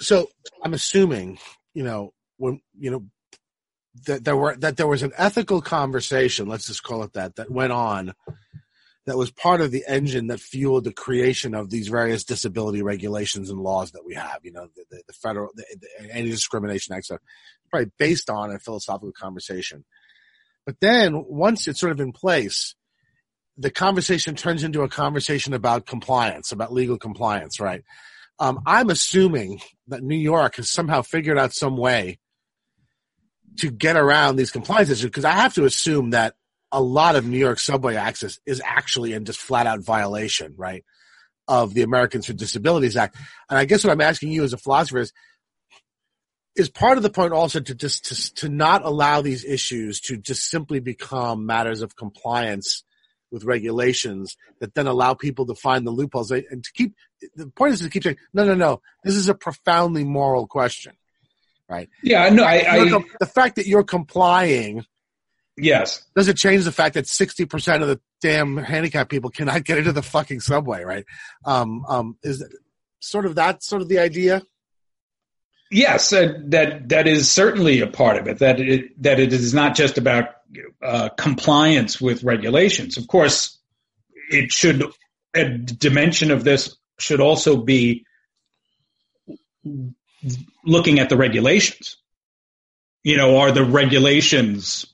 So I'm assuming, you know, when you know that there were that there was an ethical conversation. Let's just call it that. That went on that was part of the engine that fueled the creation of these various disability regulations and laws that we have. You know, the, the, the federal the, the anti-discrimination act, so probably based on a philosophical conversation. But then once it's sort of in place, the conversation turns into a conversation about compliance, about legal compliance, right? Um, I'm assuming that New York has somehow figured out some way to get around these compliance issues because I have to assume that a lot of New York subway access is actually in just flat out violation, right, of the Americans with Disabilities Act. And I guess what I'm asking you as a philosopher is, is part of the point also to just to, to not allow these issues to just simply become matters of compliance with regulations that then allow people to find the loopholes and to keep the point is to keep saying no no no this is a profoundly moral question right yeah no I, I the fact that you're complying Yes. Does it change the fact that 60% of the damn handicapped people cannot get into the fucking subway, right? Um, um, is sort of that sort of the idea? Yes, uh, that that is certainly a part of it. That it that it is not just about uh, compliance with regulations. Of course, it should a dimension of this should also be looking at the regulations. You know, are the regulations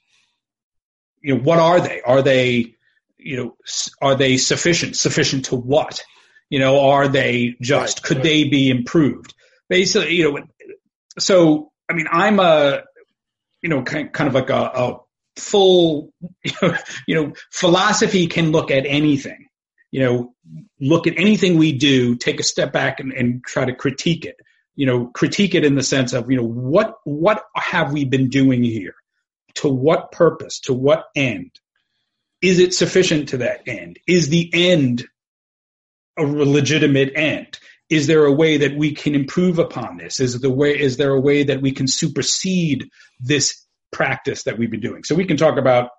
you know, what are they? Are they, you know, are they sufficient? Sufficient to what? You know, are they just? Right, could right. they be improved? Basically, you know, so I mean, I'm a, you know, kind kind of like a, a full, you know, philosophy can look at anything. You know, look at anything we do, take a step back and, and try to critique it. You know, critique it in the sense of, you know, what what have we been doing here? To what purpose, to what end? Is it sufficient to that end? Is the end a legitimate end? Is there a way that we can improve upon this? Is the way is there a way that we can supersede this practice that we've been doing? So we can talk about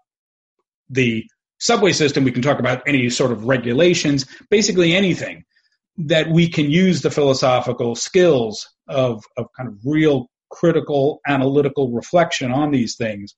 the subway system, we can talk about any sort of regulations, basically anything that we can use the philosophical skills of, of kind of real critical analytical reflection on these things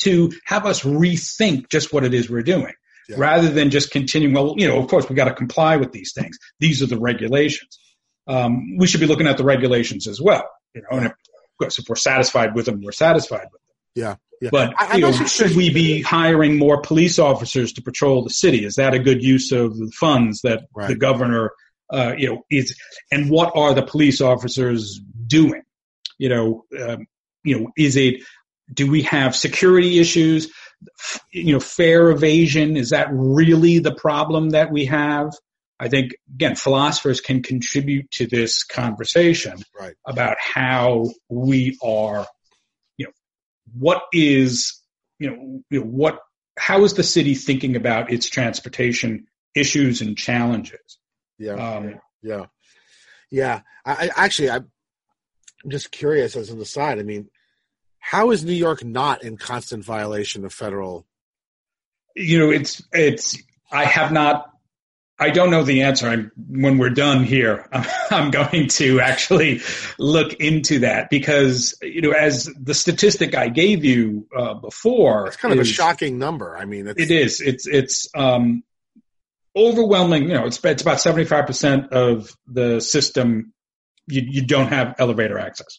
to have us rethink just what it is we're doing yeah. rather than just continuing, well, you know, of course, we got to comply with these things. These are the regulations. Um, we should be looking at the regulations as well, you know, and if, of course, if we're satisfied with them, we're satisfied with them. Yeah. yeah. But I, know, should we be hiring more police officers to patrol the city? Is that a good use of the funds that right. the governor, uh, you know, is? And what are the police officers doing? You know, um, you know, is it do we have security issues? You know, fare evasion, is that really the problem that we have? I think, again, philosophers can contribute to this conversation right. about how we are, you know, what is, you know, what, how is the city thinking about its transportation issues and challenges? Yeah. Um, yeah. Yeah. I, I actually, I'm just curious as an aside. I mean, how is New York not in constant violation of federal? You know, it's it's. I have not. I don't know the answer. I'm, when we're done here, I'm going to actually look into that because you know, as the statistic I gave you uh, before, it's kind of is, a shocking number. I mean, it's, it is. It's it's um, overwhelming. You know, it's it's about 75 percent of the system. You you don't have elevator access.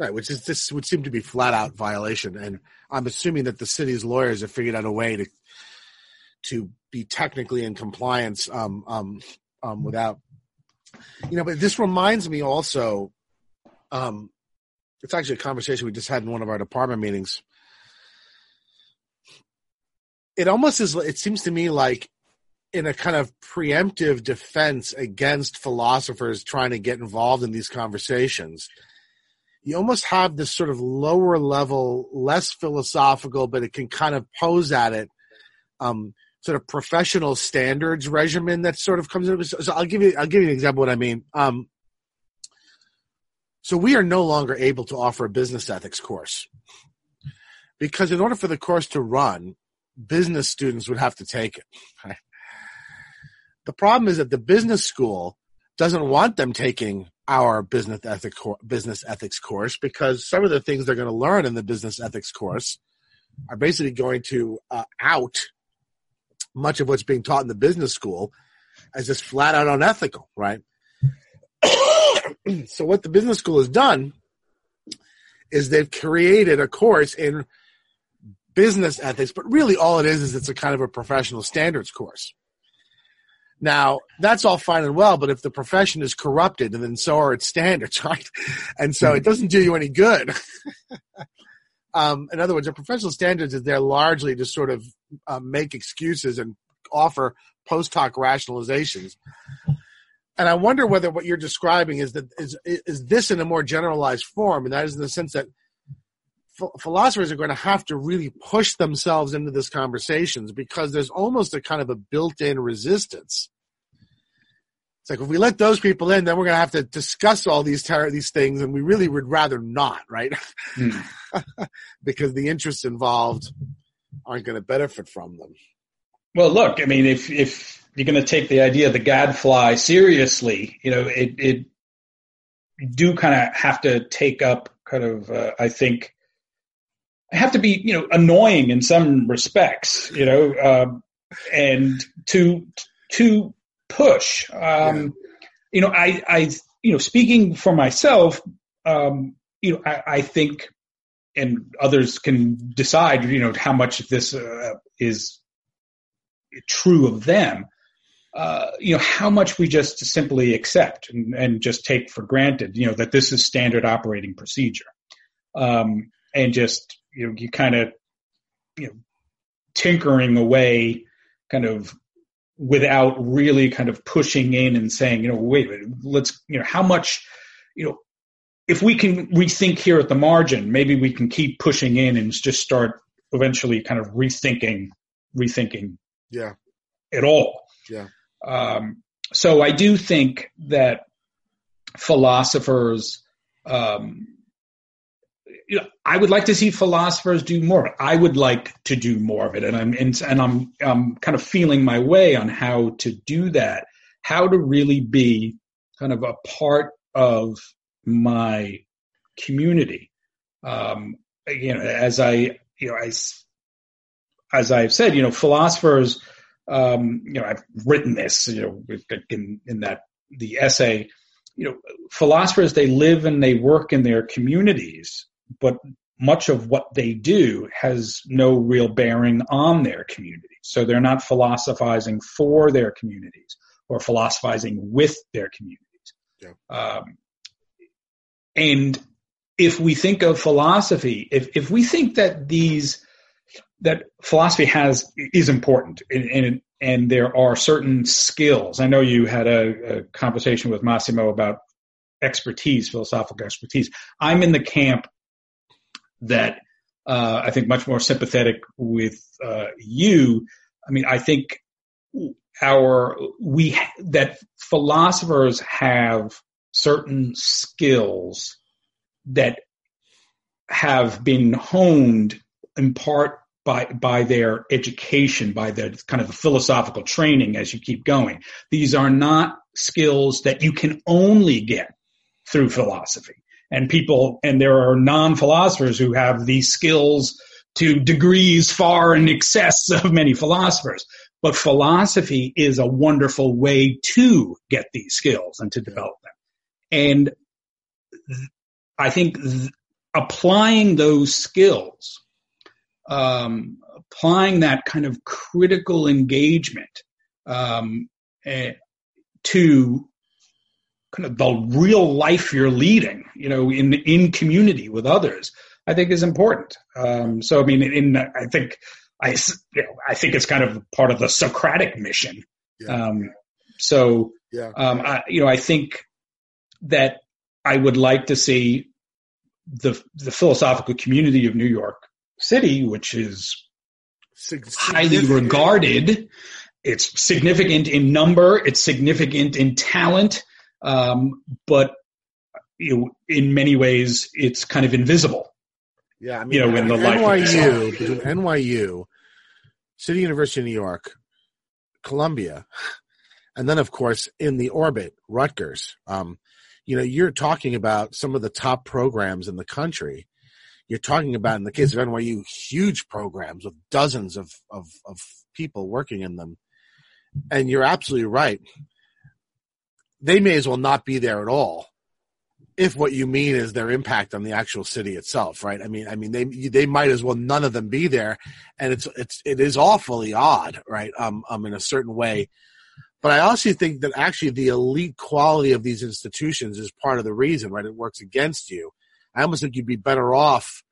Right, which is this would seem to be flat out violation, and I'm assuming that the city's lawyers have figured out a way to to be technically in compliance um, um, um, without, you know. But this reminds me also, um, it's actually a conversation we just had in one of our department meetings. It almost is. It seems to me like in a kind of preemptive defense against philosophers trying to get involved in these conversations you almost have this sort of lower level, less philosophical, but it can kind of pose at it, um, sort of professional standards regimen that sort of comes in. So I'll give you, I'll give you an example. What I mean. Um, So we are no longer able to offer a business ethics course because in order for the course to run, business students would have to take it. Right? The problem is that the business school doesn't want them taking our business ethics business ethics course because some of the things they're going to learn in the business ethics course are basically going to uh, out much of what's being taught in the business school as just flat out unethical, right? so what the business school has done is they've created a course in business ethics, but really all it is is it's a kind of a professional standards course. Now, that's all fine and well, but if the profession is corrupted, and then so are its standards, right? And so it doesn't do you any good. um, in other words, a professional standards is there largely to sort of uh, make excuses and offer post hoc rationalizations. And I wonder whether what you're describing is that is is this in a more generalized form, and that is in the sense that philosophers are going to have to really push themselves into these conversations because there's almost a kind of a built-in resistance. It's like if we let those people in, then we're going to have to discuss all these ter- these things, and we really would rather not, right? Mm. because the interests involved aren't going to benefit from them. Well, look, I mean, if if you're going to take the idea of the gadfly seriously, you know, it it you do kind of have to take up kind of, uh, I think, have to be you know annoying in some respects you know um, and to to push um, yeah. you know i i you know speaking for myself um, you know I, I, think and others can decide you know how much this uh, is true of them uh, you know how much we just simply accept and, and, just take for granted you know that this is standard operating procedure um, and just you know, you kind of, you know, tinkering away kind of without really kind of pushing in and saying, you know, wait a let's, you know, how much, you know, if we can rethink here at the margin, maybe we can keep pushing in and just start eventually kind of rethinking, rethinking yeah. at all. Yeah. Um, so I do think that philosophers, um, you know, I would like to see philosophers do more. I would like to do more of it, and I'm and, and I'm kind of feeling my way on how to do that. How to really be kind of a part of my community. Um, you know, as I you know as as I've said, you know, philosophers. Um, you know, I've written this. You know, in in that the essay. You know, philosophers they live and they work in their communities but much of what they do has no real bearing on their communities. So they're not philosophizing for their communities or philosophizing with their communities. Yeah. Um, and if we think of philosophy, if, if we think that these, that philosophy has, is important and, and, and there are certain skills. I know you had a, a conversation with Massimo about expertise, philosophical expertise. I'm in the camp that uh, I think much more sympathetic with uh, you. I mean, I think our we that philosophers have certain skills that have been honed in part by by their education, by their kind of philosophical training as you keep going. These are not skills that you can only get through philosophy and people, and there are non-philosophers who have these skills to degrees far in excess of many philosophers. But philosophy is a wonderful way to get these skills and to develop them. And I think th- applying those skills, um, applying that kind of critical engagement um, uh, to kind of the real life you're leading, you know, in in community with others, I think is important. Um, so, I mean, in I think I you know, I think it's kind of part of the Socratic mission. Yeah. Um, so, yeah. um, I, you know, I think that I would like to see the the philosophical community of New York City, which is highly regarded. It's significant in number. It's significant in talent. Um, but you know, in many ways, it's kind of invisible. Yeah, I mean, You know, in the NYU, between NYU, City University of New York, Columbia, and then of course in the orbit, Rutgers. Um, you know, you're talking about some of the top programs in the country. You're talking about, in the case of NYU, huge programs with dozens of, of, of people working in them. And you're absolutely right. They may as well not be there at all if what you mean is their impact on the actual city itself, right? I mean, I mean, they they might as well none of them be there, and it's it's it is awfully odd, right? Um, um, in a certain way. But I also think that actually the elite quality of these institutions is part of the reason, right? It works against you. I almost think you'd be better off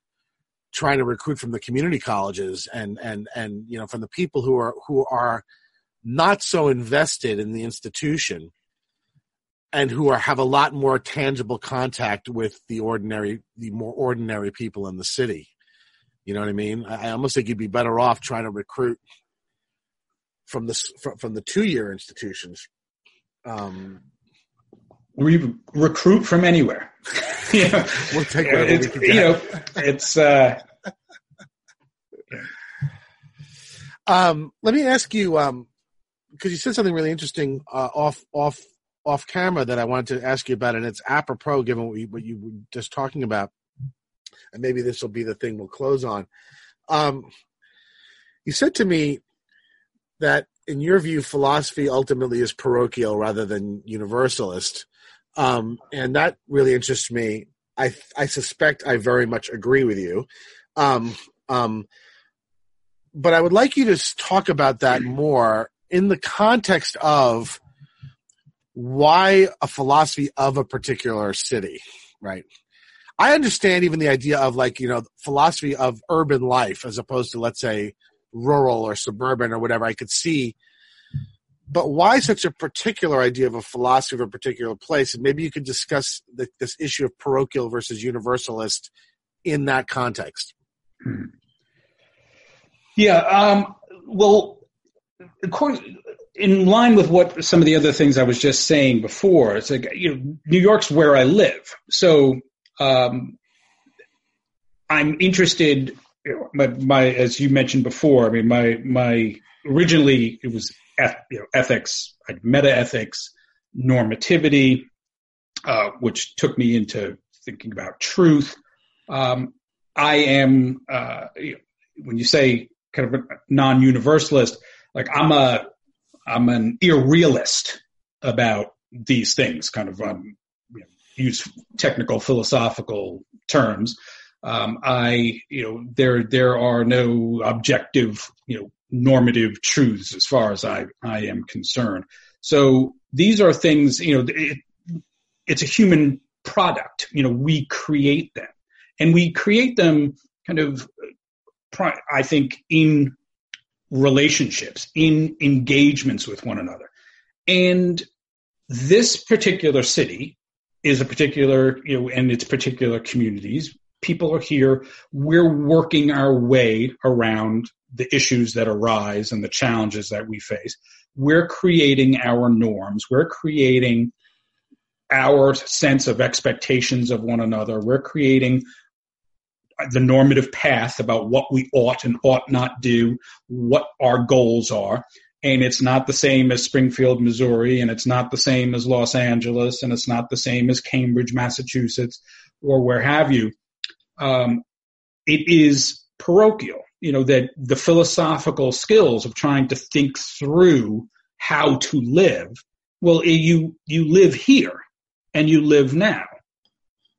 trying to recruit from the community colleges and and and you know from the people who are who are not so invested in the institution and who are have a lot more tangible contact with the ordinary the more ordinary people in the city. You know what i mean? I, I almost think you'd be better off trying to recruit from the from, from the two year institutions um We recruit from anywhere. you know, we'll take whatever we it's, can you know, it's uh, Um, let me ask you, um, because you said something really interesting uh, off off off camera that I wanted to ask you about, and it's apropos given what you, what you were just talking about, and maybe this will be the thing we'll close on. Um, you said to me that, in your view, philosophy ultimately is parochial rather than universalist, um, and that really interests me. I I suspect I very much agree with you. Um, um, but I would like you to talk about that more in the context of why a philosophy of a particular city, right? I understand even the idea of like, you know, philosophy of urban life as opposed to, let's say, rural or suburban or whatever. I could see. But why such a particular idea of a philosophy of a particular place? And maybe you could discuss the, this issue of parochial versus universalist in that context. yeah. Um, well, according, in line with what some of the other things I was just saying before, it's like you know, New York's where I live, so um, I'm interested. My, my, as you mentioned before, I mean, my my originally it was you know, ethics, meta ethics, normativity, uh, which took me into thinking about truth. Um, I am uh, you know, when you say kind of a non-universalist, like I'm a I'm an irrealist about these things, kind of um, you know, use technical philosophical terms. Um, I, you know, there there are no objective, you know, normative truths as far as I I am concerned. So these are things, you know, it, it's a human product. You know, we create them, and we create them kind of, I think, in relationships, in engagements with one another. And this particular city is a particular, you know, and its particular communities. People are here. We're working our way around the issues that arise and the challenges that we face. We're creating our norms. We're creating our sense of expectations of one another. We're creating the normative path about what we ought and ought not do, what our goals are. And it's not the same as Springfield, Missouri, and it's not the same as Los Angeles, and it's not the same as Cambridge, Massachusetts, or where have you. Um, it is parochial, you know, that the philosophical skills of trying to think through how to live. Well, you, you live here and you live now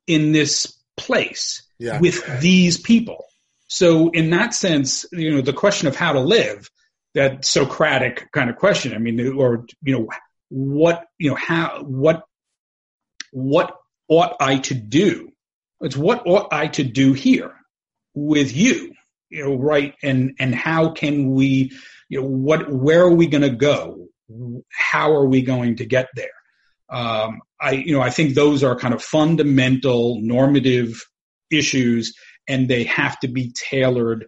in this place Yeah. with these people. So in that sense, you know, the question of how to live, that Socratic kind of question. I mean, or you know, what you know, how what what ought I to do? It's what ought I to do here with you, you know, right? And and how can we, you know, what where are we going to go? How are we going to get there? Um, I you know, I think those are kind of fundamental normative issues, and they have to be tailored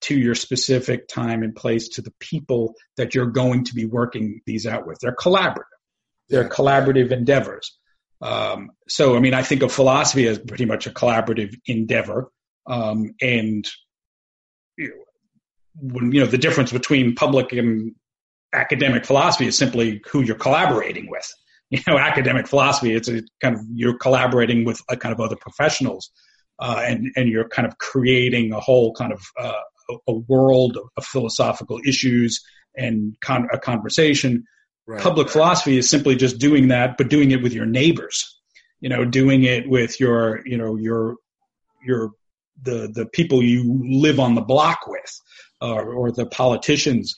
to your specific time and place to the people that you're going to be working these out with. They're collaborative. They're collaborative endeavors. Um, so, I mean, I think of philosophy as pretty much a collaborative endeavor. Um, and you know, when, you know, the difference between public and academic philosophy is simply who you're collaborating with. You know, academic philosophy, it's a kind of, you're collaborating with a kind of other professionals, uh, and, and you're kind of creating a whole kind of, uh, a, world of, philosophical issues and con- a conversation. Right. Public philosophy is simply just doing that, but doing it with your neighbors. You know, doing it with your, you know, your, your, the the people you live on the block with, or, or the politicians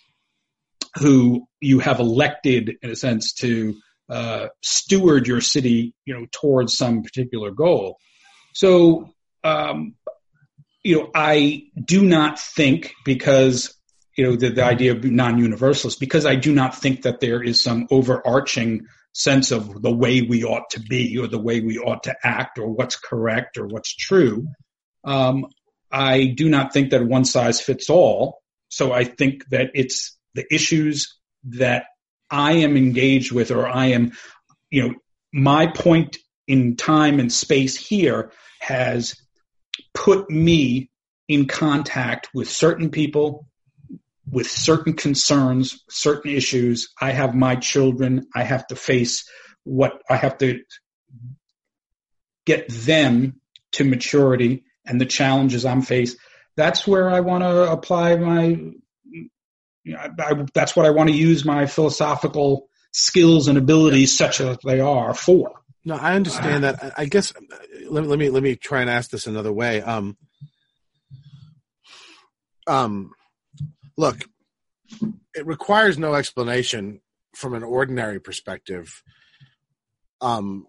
who you have elected, in a sense, to uh, steward your city, you know, towards some particular goal. So, um, you know, I do not think because you know the, the idea of non-universalist because I do not think that there is some overarching sense of the way we ought to be or the way we ought to act or what's correct or what's true. Um, I do not think that one size fits all. So I think that it's the issues that I am engaged with or I am, you know, my point in time and space here has put me in contact with certain people, with certain concerns, certain issues. I have my children. I have to face what I have to get them to maturity and the challenges I'm faced. That's where I want to apply my I, that's what I want to use my philosophical skills and abilities, such as they are, for. No, I understand that. I guess let, let me let me try and ask this another way. Um, um, look, it requires no explanation from an ordinary perspective. Um,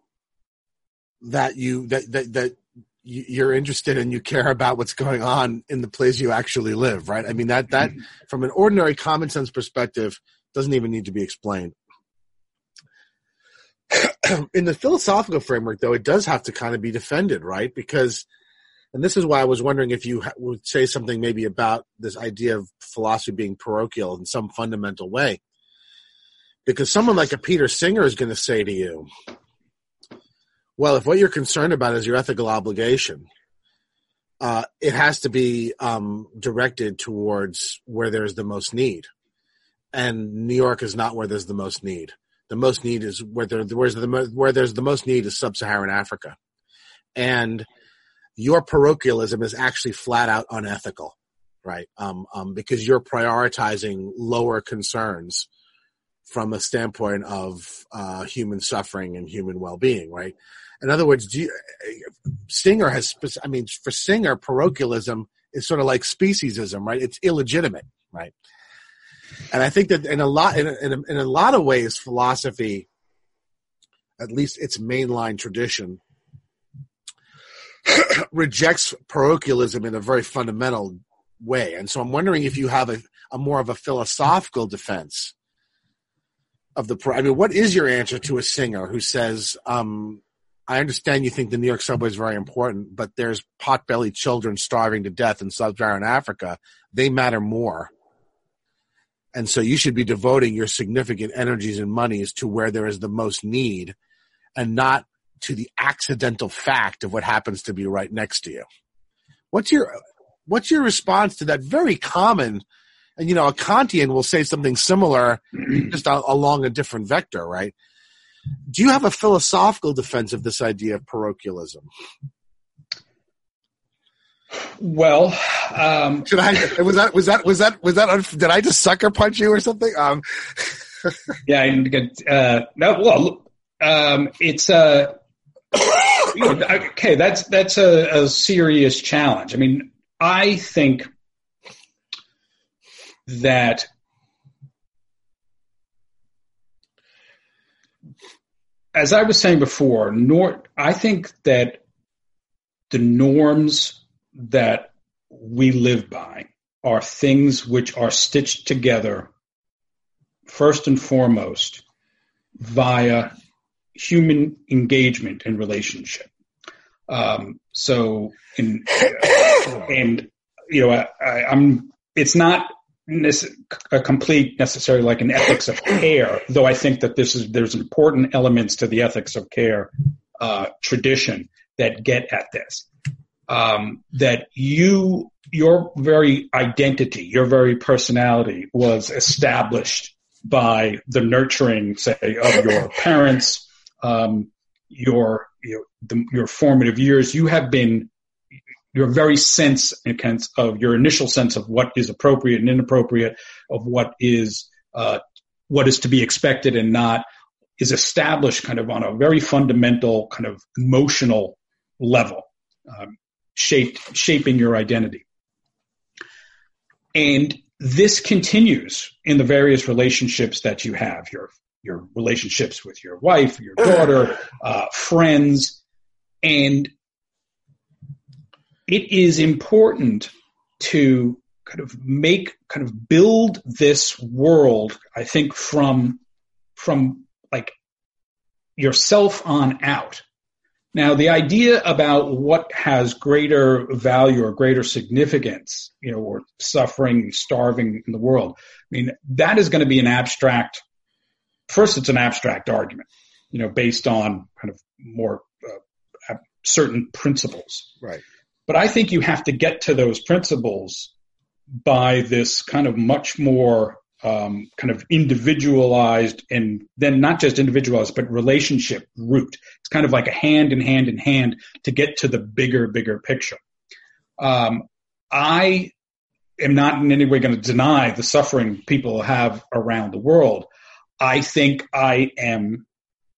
that you that that that you're interested and you care about what's going on in the place you actually live, right? I mean that that from an ordinary common sense perspective doesn't even need to be explained. in the philosophical framework, though, it does have to kind of be defended, right? Because, and this is why I was wondering if you would say something maybe about this idea of philosophy being parochial in some fundamental way. Because someone like a Peter Singer is going to say to you, well, if what you're concerned about is your ethical obligation, uh, it has to be um, directed towards where there's the most need, and New York is not where there's the most need. The most need is where there, where's the where there's the most need is sub-Saharan Africa, and your parochialism is actually flat out unethical, right? Um, um, because you're prioritizing lower concerns from a standpoint of uh, human suffering and human well-being, right? In other words, you, Singer has, I mean, for Singer, parochialism is sort of like speciesism, right? It's illegitimate, right? And I think that in a lot, in a, in a, in a lot of ways, philosophy, at least its mainline tradition, rejects parochialism in a very fundamental way. And so I'm wondering if you have a, a more of a philosophical defense of the. I mean, what is your answer to a Singer who says, um, I understand you think the New York subway is very important, but there's pot-bellied children starving to death in sub-Saharan Africa. They matter more. And so you should be devoting your significant energies and monies to where there is the most need and not to the accidental fact of what happens to be right next to you. What's your what's your response to that very common and you know a Kantian will say something similar just along a different vector, right? Do you have a philosophical defense of this idea of parochialism? Well, um, should I? Was that was that was that was that? Did I just sucker punch you or something? Um, yeah, I didn't get. Uh, no, well, um, it's uh, you know, okay. That's that's a, a serious challenge. I mean, I think that as I was saying before, nor I think that the norms that we live by are things which are stitched together first and foremost via human engagement and relationship. Um, so, in, and you know, I, am It's not a complete necessarily like an ethics of care, though I think that this is there's important elements to the ethics of care uh, tradition that get at this. Um, that you, your very identity, your very personality was established by the nurturing, say, of your parents, um, your your, the, your formative years. You have been your very sense of your initial sense of what is appropriate and inappropriate, of what is uh, what is to be expected and not, is established kind of on a very fundamental kind of emotional level, um, shaped shaping your identity. And this continues in the various relationships that you have your your relationships with your wife, your daughter, uh, friends, and it is important to kind of make kind of build this world i think from from like yourself on out now the idea about what has greater value or greater significance you know or suffering starving in the world i mean that is going to be an abstract first it's an abstract argument you know based on kind of more uh, certain principles. Right. But I think you have to get to those principles by this kind of much more um, kind of individualized and then not just individualized, but relationship route. It's kind of like a hand in hand in hand to get to the bigger, bigger picture. Um, I am not in any way going to deny the suffering people have around the world. I think I am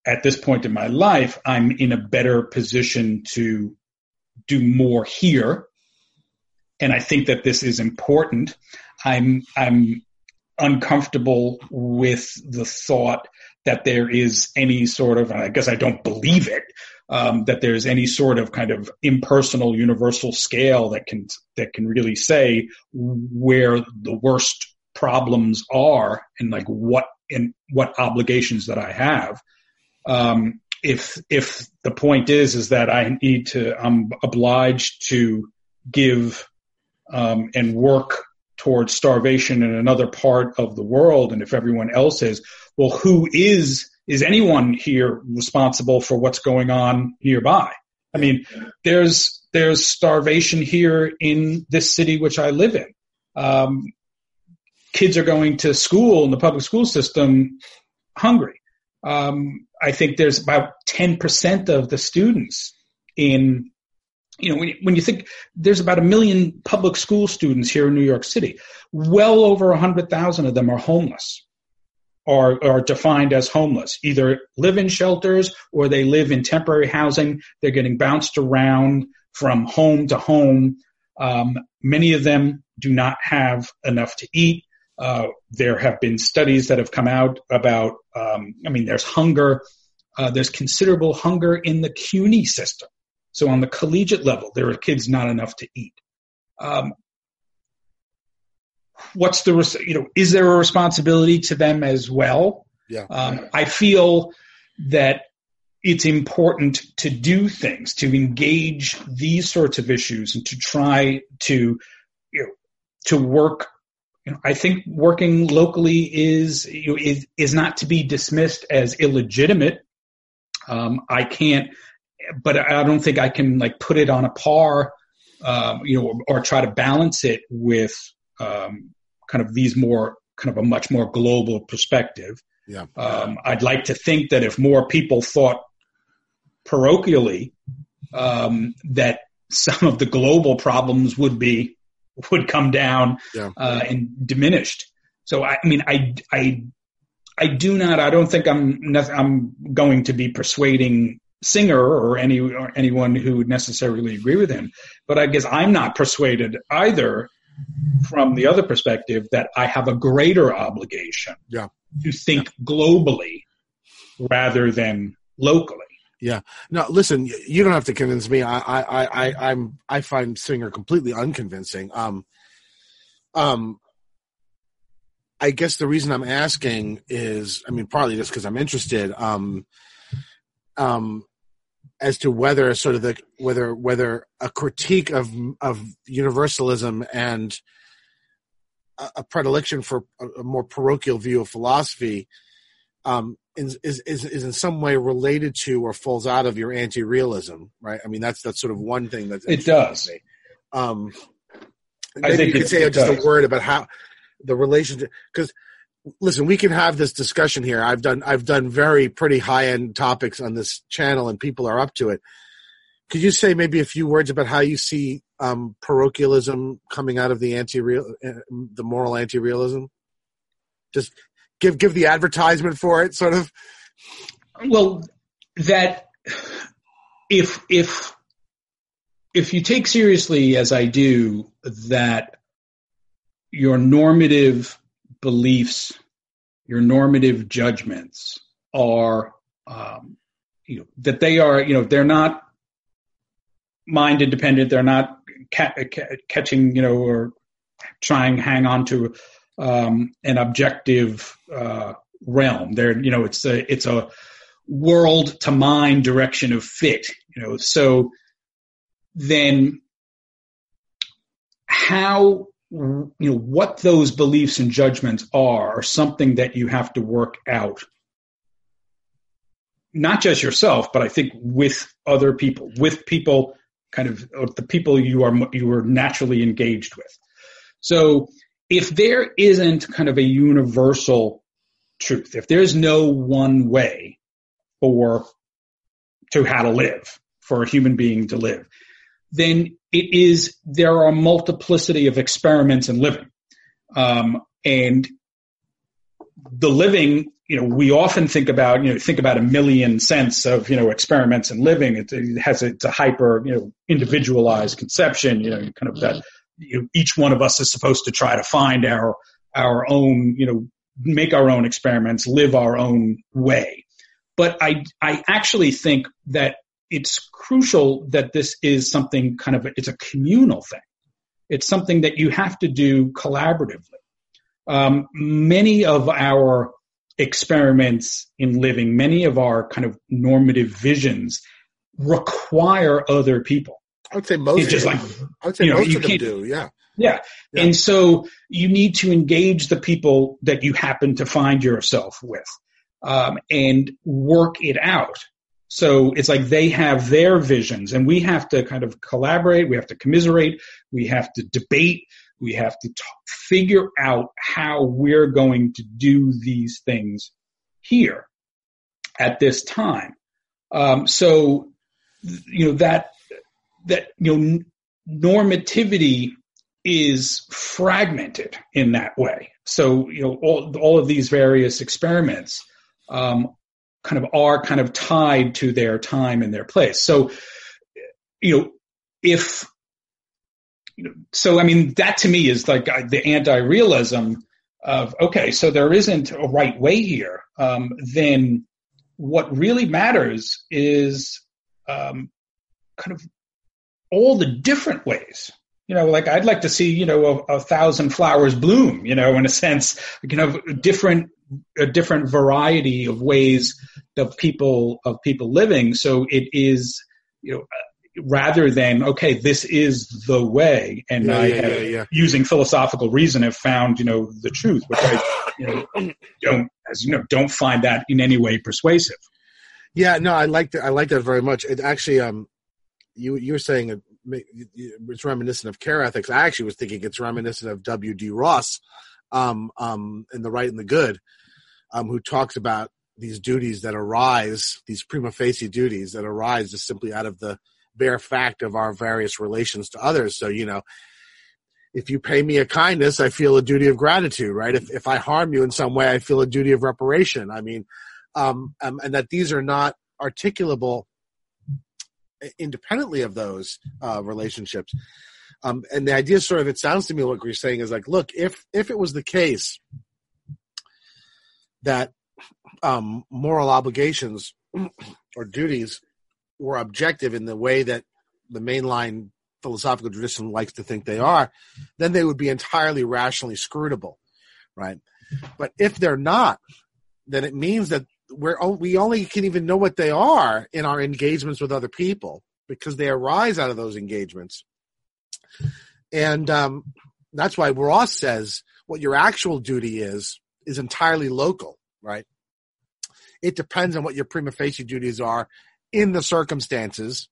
at this point in my life, I'm in a better position to do more here. And I think that this is important. I'm, I'm uncomfortable with the thought that there is any sort of, I guess I don't believe it, um, that there's any sort of kind of impersonal universal scale that can, that can really say where the worst problems are and like what, and what obligations that I have. Um, if if the point is is that I need to I'm obliged to give um, and work towards starvation in another part of the world, and if everyone else is, well, who is is anyone here responsible for what's going on nearby? I mean, there's there's starvation here in this city which I live in. Um, kids are going to school in the public school system hungry. Um, I think there's about 10% of the students in, you know, when you, when you think there's about a million public school students here in New York City, well over 100,000 of them are homeless or are defined as homeless, either live in shelters or they live in temporary housing. They're getting bounced around from home to home. Um, many of them do not have enough to eat. Uh, there have been studies that have come out about, um, I mean, there's hunger. Uh, there's considerable hunger in the CUNY system. So on the collegiate level, there are kids not enough to eat. Um, what's the, you know, is there a responsibility to them as well? Yeah. Um, I feel that it's important to do things, to engage these sorts of issues and to try to, you know, to work you know, I think working locally is, you know, is is not to be dismissed as illegitimate. Um, I can't, but I don't think I can like put it on a par, um, you know, or, or, try to balance it with um, kind of these more kind of a much more global perspective. Yeah. Um, I'd like to think that if more people thought parochially, um, that some of the global problems would be would come down yeah. uh, and diminished. So I, I, mean, I, I, I do not. I don't think I'm. I'm going to be persuading Singer or any or anyone who would necessarily agree with him. But I guess I'm not persuaded either from the other perspective that I have a greater obligation yeah. to think yeah. globally rather than locally. Yeah. No, listen, you don't have to convince me. I, I, I, I'm, I find Singer completely unconvincing. Um, um, I guess the reason I'm asking is, I mean, partly just because I'm interested, um, um, as to whether sort of the whether whether a critique of of universalism and a, a predilection for a, a more parochial view of philosophy um, is, is is in some way related to or falls out of your anti-realism, right? I mean, that's that's sort of one thing that it does. Um, I think you could say just does. a word about how the relationship because listen we can have this discussion here. I've done i've done very pretty high end topics on this channel and people are up to it. Could you say maybe a few words about how you see um, parochialism coming out of the anti-real uh, the moral anti-realism? Just give give the advertisement for it sort of. Well, that if if if you take seriously as I do that your normative beliefs, your normative judgments are, um, you know, that they are, you know, they're not mind independent. They're not ca- ca- catching, you know, or trying to hang on to um, an objective uh, realm. They're, you know, it's a it's a world to mind direction of fit. You know, so then how you know what those beliefs and judgments are are something that you have to work out. Not just yourself but i think with other people with people kind of the people you are you are naturally engaged with. So if there isn't kind of a universal truth if there's no one way for to how to live for a human being to live then it is there are multiplicity of experiments in living. Um, and the living you know we often think about you know think about a Millian sense of you know experiments in living. It, it has a, it's a hyper you know individualized conception you know kind of that you know, each one of us is supposed to try to find our our own you know make our own experiments live our own way. But i i actually think that it's crucial that this is something kind of it's a communal thing it's something that you have to do collaboratively um, many of our experiments in living many of our kind of normative visions require other people i would say most It's just like, i would say you know, most of them do yeah yeah. Yeah. And so you need to engage the people that you happen to find yourself with um, and work it out. So it's like they have their visions and we have to kind of collaborate. We have to commiserate. We have to debate. We have to figure out how we're going to do these things here at this time. Um, so, you know, that, that, you know, normativity is fragmented in that way. So, you know, all, all of these various experiments, um, kind of are kind of tied to their time and their place. So, you know, if, you know, so I mean, that to me is like uh, the anti-realism of, okay, so there isn't a right way here. Um, then what really matters is, um, kind of all the different ways you know, like I'd like to see, you know, a, a thousand flowers bloom, you know, in a sense, you know, different, a different variety of ways of people, of people living. So it is, you know, rather than, okay, this is the way. And Yeah, I yeah, have, yeah, using philosophical reason, have found, you know, the truth, which I, you know, don't, as you know, don't find that in any way persuasive. Yeah, no, I like that. I like that very much. It actually, um, you you were saying it, it's reminiscent of care ethics. I actually was thinking it's reminiscent of W. D. Ross, um, um, in the right and the good, um, who talks about these duties that arise, these prima facie duties that arise just simply out of the bare fact of our various relations to others. So you know. If you pay me a kindness, I feel a duty of gratitude, right? If if I harm you in some way, I feel a duty of reparation. I mean, um, um, and that these are not articulable independently of those uh, relationships. Um, and the idea, sort of, it sounds to me like what you're saying is like, look, if if it was the case that um, moral obligations or duties were objective in the way that the mainline philosophical tradition likes to think they are, then they would be entirely rationally scrutable, right? But if they're not, then it means that we're we only can even know what they are in our engagements with other people because they arise out of those engagements, and um, that's why Ross says what your actual duty is is entirely local, right? It depends on what your prima facie duties are in the circumstances.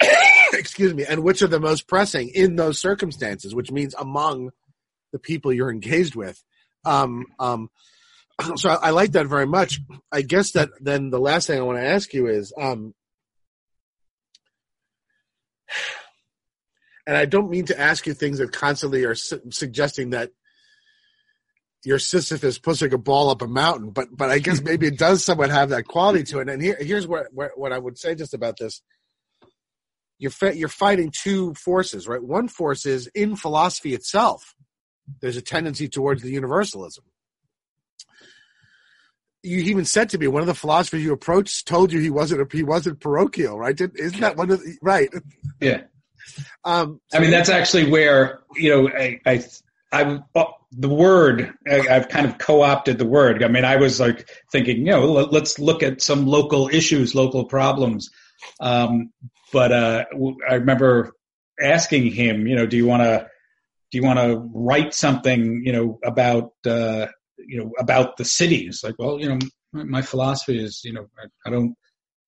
Excuse me, and which are the most pressing in those circumstances, which means among the people you're engaged with. Um, um, so I, I, like that very much. I guess that then the last thing I want to ask you is, um, and I don't mean to ask you things that constantly are su- suggesting that your Sisyphus pushing a ball up a mountain, but but I guess maybe it does somewhat have that quality to it. And here, here's what, what what I would say just about this: you're you're fighting two forces, right? One force is in philosophy itself. There's a tendency towards the universalism. You even said to me one of the philosophers you approached told you he wasn't a, he wasn't parochial, right? Isn't that one of the, right? Yeah. Um, so I mean, that's actually where you know I, I I oh, the word I, have kind of co-opted the word. I mean, I was like thinking, you know, let, us look at some local issues, local problems. Um, but uh, I remember asking him, you know, do you want to do you want to write something, you know, about uh, you know about the cities? Like, well, you know, my, my philosophy is, you know, I, I don't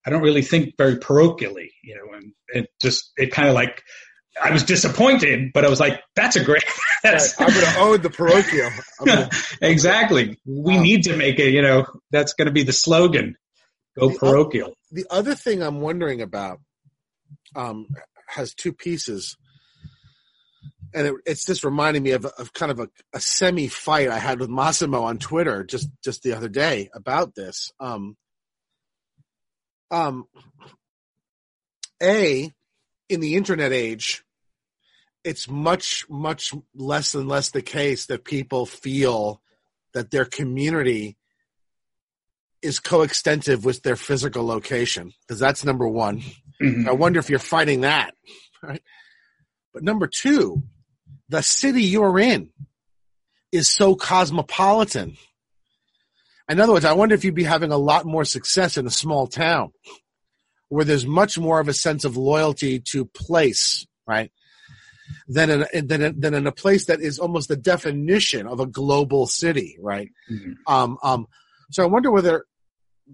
I don't really think very parochially, you know, and it just it kind of like I was disappointed, but I was like, that's a great. That's, I'm going to own the parochial. Gonna, exactly. We um, need to make it. You know, that's going to be the slogan. Go the parochial. Other, the other thing I'm wondering about um, has two pieces, and it, it's just reminding me of, of kind of a, a semi fight I had with Massimo on Twitter just just the other day about this. Um, um, a in the internet age, it's much much less and less the case that people feel that their community is coextensive with their physical location because that's number one. Mm-hmm. i wonder if you're fighting that right? But number two the city you're in is so cosmopolitan. In other words i wonder if you'd be having a lot more success in a small town where there's much more of a sense of loyalty to place right than in, than, than in a place that is almost the definition of a global city, right? Mm-hmm. Um, um, so I wonder whether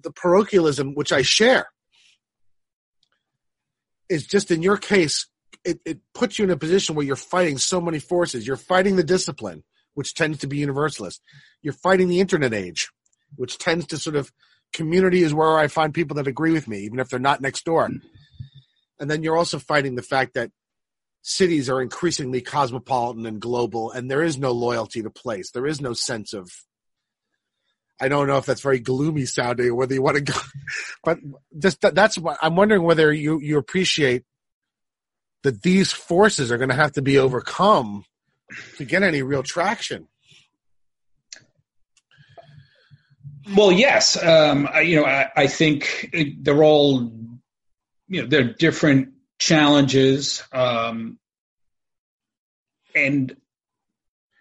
the parochialism, which I share, is just in your case, it, it puts you in a position where you're fighting so many forces. You're fighting the discipline, which tends to be universalist. You're fighting the internet age, which tends to sort of community is where I find people that agree with me, even if they're not next door. Mm-hmm. And then you're also fighting the fact that cities are increasingly cosmopolitan and global, and there is no loyalty to place. There is no sense of. I don't know if that's very gloomy sounding, or whether you want to go, but just that, that's what I'm wondering whether you you appreciate that these forces are going to have to be overcome to get any real traction. Well, yes, um, I, you know, I, I think they're all, you know, they're different challenges. Um, and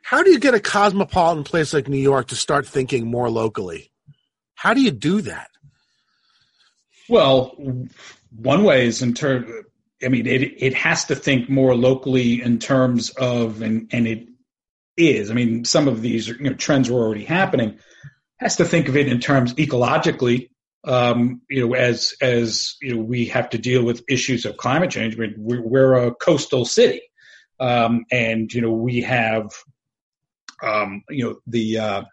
how do you get a cosmopolitan place like New York to start thinking more locally? How do you do that? Well, one way is in terms. I mean, it it has to think more locally in terms of, and and it is. I mean, some of these you know, trends were already happening. Has to think of it in terms ecologically um, you know, as as you know, we have to deal with issues of climate change. I mean, we're, we're a coastal city, um, and you know, we have, um, you know, the uh,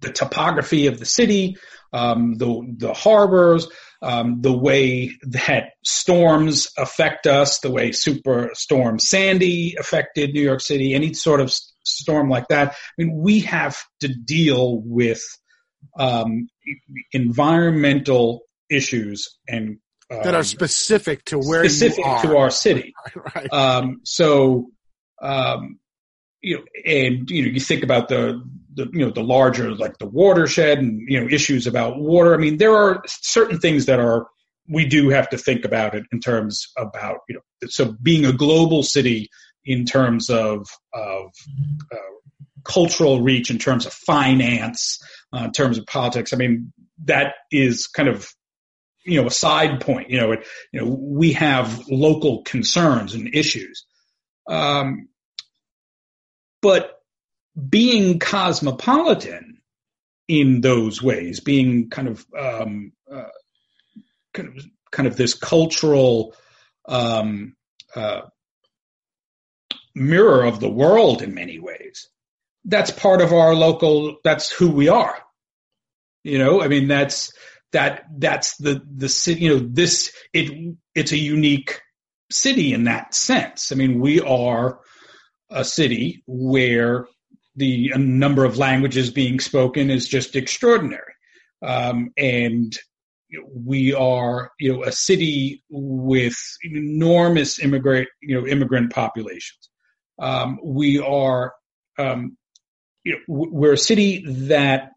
the topography of the city, um, the the harbors, um, the way that storms affect us, the way Superstorm Sandy affected New York City, any sort of storm like that. I mean, we have to deal with um, environmental issues and um, that are specific to where specific to our city. Right. right. Um, so, um, you know, and you know, you think about the, the you know the larger like the watershed and you know issues about water. I mean, there are certain things that are we do have to think about it in terms about you know so being a global city in terms of of uh, cultural reach in terms of finance uh, in terms of politics. I mean, that is kind of you know a side point. You know, it, you know we have local concerns and issues, um, but being cosmopolitan in those ways, being kind of um, uh, kind of kind of this cultural um, uh, mirror of the world in many ways. That's part of our local. That's who we are. You know, I mean, that's that that's the the city. You know, this it it's a unique city in that sense. I mean, we are a city where the number of languages being spoken is just extraordinary, um, and we are you know a city with enormous immigrant you know immigrant populations. Um, we are um, you know, we're a city that,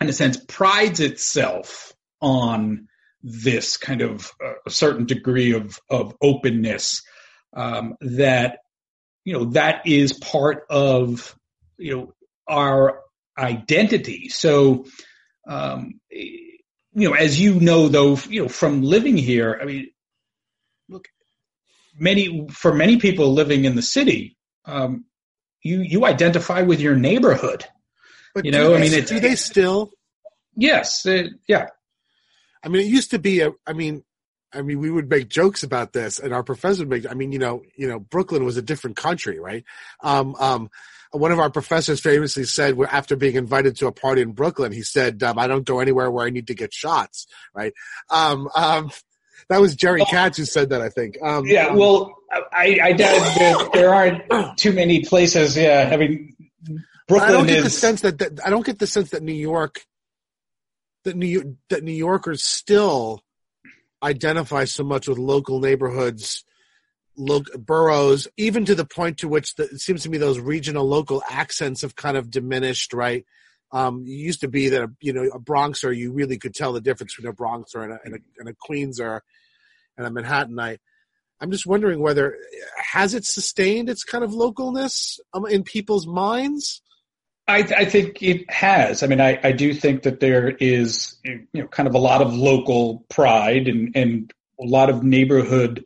in a sense, prides itself on this kind of uh, a certain degree of of openness um, that you know that is part of you know our identity. So um, you know, as you know, though, you know, from living here, I mean, look, many for many people living in the city, um, you you identify with your neighborhood. But you know, I mean, do they still? Yes, it, yeah. I mean, it used to be a. I mean, I mean, we would make jokes about this, and our professor would make. I mean, you know, you know, Brooklyn was a different country, right? Um, um, one of our professors famously said after being invited to a party in Brooklyn, he said, um, "I don't go anywhere where I need to get shots." Right? Um, um, that was Jerry Katz who said that, I think. Um, yeah. um, Well, I, I doubt that there aren't too many places. Yeah. I mean, Brooklyn I don't get is. the sense that, that I don't get the sense that New York, that New that New Yorkers still identify so much with local neighborhoods local boroughs, even to the point to which the, it seems to me those regional local accents have kind of diminished, right? Um, it used to be that you know a Bronxer, you really could tell the difference between a Bronxer and a, and a, and a Queenser and a Manhattanite. I'm just wondering whether has it sustained its kind of localness um, in people's minds. I, I, think it has. I mean, I, I, do think that there is, you know, kind of a lot of local pride and, and a lot of neighborhood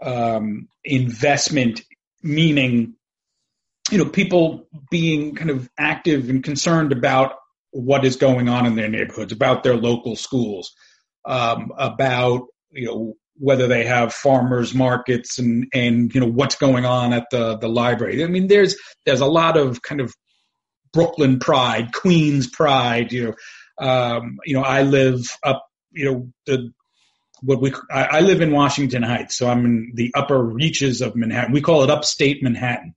um, investment, meaning, you know, people being kind of active and concerned about what is going on in their neighborhoods, about their local schools, um, about, you know, whether they have farmers markets and, and, you know, what's going on at the, the library. I mean, there's, there's a lot of kind of Brooklyn pride, Queens pride, you know, um, you know, I live up, you know, the what we I, I, live in Washington Heights, so I'm in the upper reaches of Manhattan. We call it upstate Manhattan,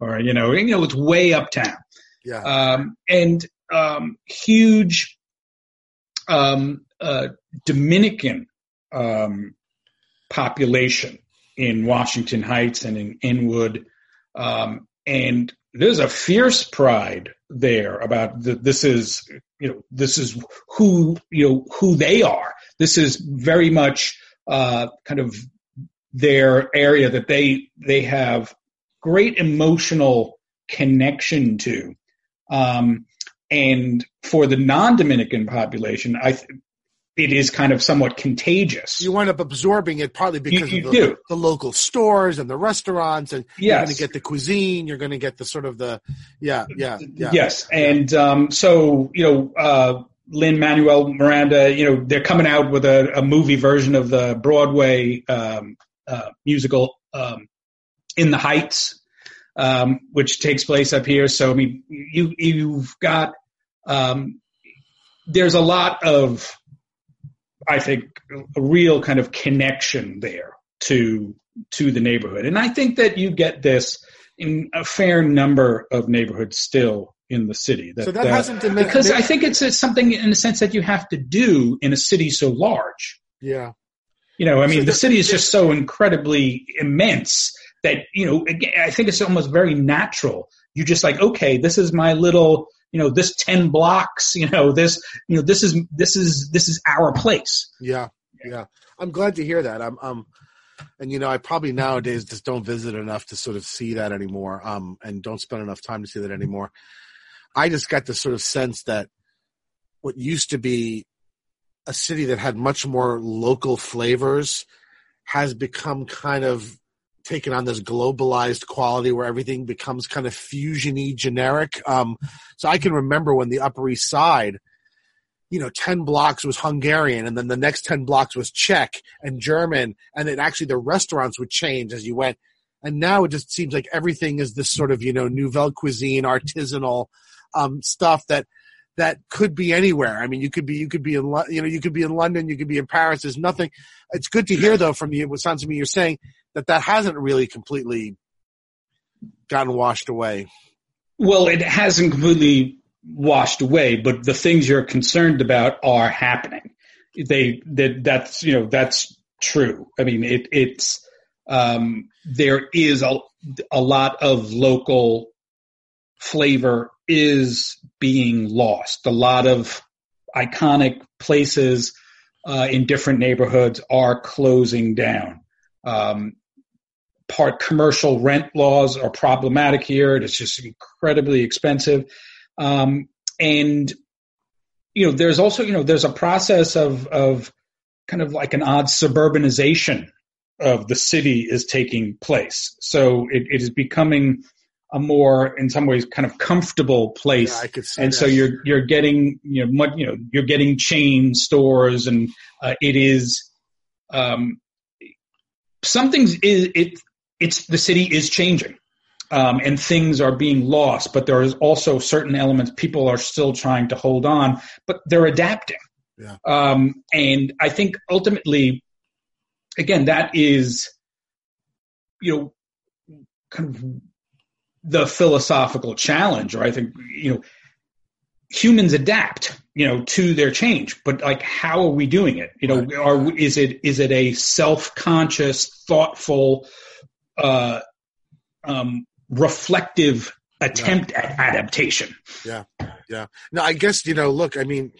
or you know, you know, it's way uptown. Yeah. Um, and um, huge um, uh, Dominican um, population in Washington Heights and in Inwood, um, and there's a fierce pride there about the, this is you know this is who you know who they are this is very much uh, kind of their area that they they have great emotional connection to. Um, and for the non-Dominican population, I th- it is kind of somewhat contagious. You wind up absorbing it partly because you, you of the, the, local stores and the restaurants, and yes. you're going to get the cuisine. You're going to get the sort of the yeah, yeah, yeah. Yes, and um, so you know, uh, Lin Manuel Miranda, you know, they're coming out with a, a movie version of the Broadway um, uh, musical um, In the Heights, um, which takes place up here. So I mean, you you've got um, there's a lot of I think a real kind of connection there to to the neighborhood, and I think that you get this in a fair number of neighborhoods still in the city. That, so that uh, hasn't because I think it's, it's something in a sense that you have to do in a city so large. Yeah. You know, I mean, so the city is just so incredibly immense that you know. Again, I think it's almost very natural. You just like, okay, this is my little, you know, this ten blocks. You know, this, you know, this is this is this is our place. Yeah, yeah. I'm glad to hear that. I'm, um, and you know, I probably nowadays just don't visit enough to sort of see that anymore. Um, and don't spend enough time to see that anymore. I just got the sort of sense that what used to be a city that had much more local flavors has become kind of taken on this globalized quality where everything becomes kind of fusiony generic. Um, so I can remember when the Upper East Side, you know, 10 blocks was Hungarian and then the next 10 blocks was Czech and German. And then actually the restaurants would change as you went. And now it just seems like everything is this sort of, you know, nouvelle cuisine, artisanal, um, stuff that, that could be anywhere. I mean, you could be, you could be in, you know, you could be in London, you could be in Paris. There's nothing. It's good to hear though from you. What sounds to me you're saying that that hasn't really completely gotten washed away. Well, it hasn't completely washed away, but the things you're concerned about are happening. They that that's you know that's true. I mean, it it's um, there is a a lot of local flavor is being lost. A lot of iconic places uh, in different neighborhoods are closing down. Um, part commercial rent laws are problematic here. It's just incredibly expensive. Um, and, you know, there's also, you know, there's a process of, of kind of like an odd suburbanization of the city is taking place. So it, it is becoming a more, in some ways, kind of comfortable place. Yeah, and that. so you're, you're getting, you know, much, you know, you're getting chain stores and uh, it is, um, something's is it it's the city is changing um, and things are being lost but there is also certain elements people are still trying to hold on but they're adapting. Yeah. um, and i think ultimately again that is you know kind of the philosophical challenge or i think you know humans adapt you know to their change. But like how are we doing it? You know right. are is it is it a self-conscious thoughtful uh um reflective attempt yeah. at adaptation? Yeah. Yeah. No i guess you know look i mean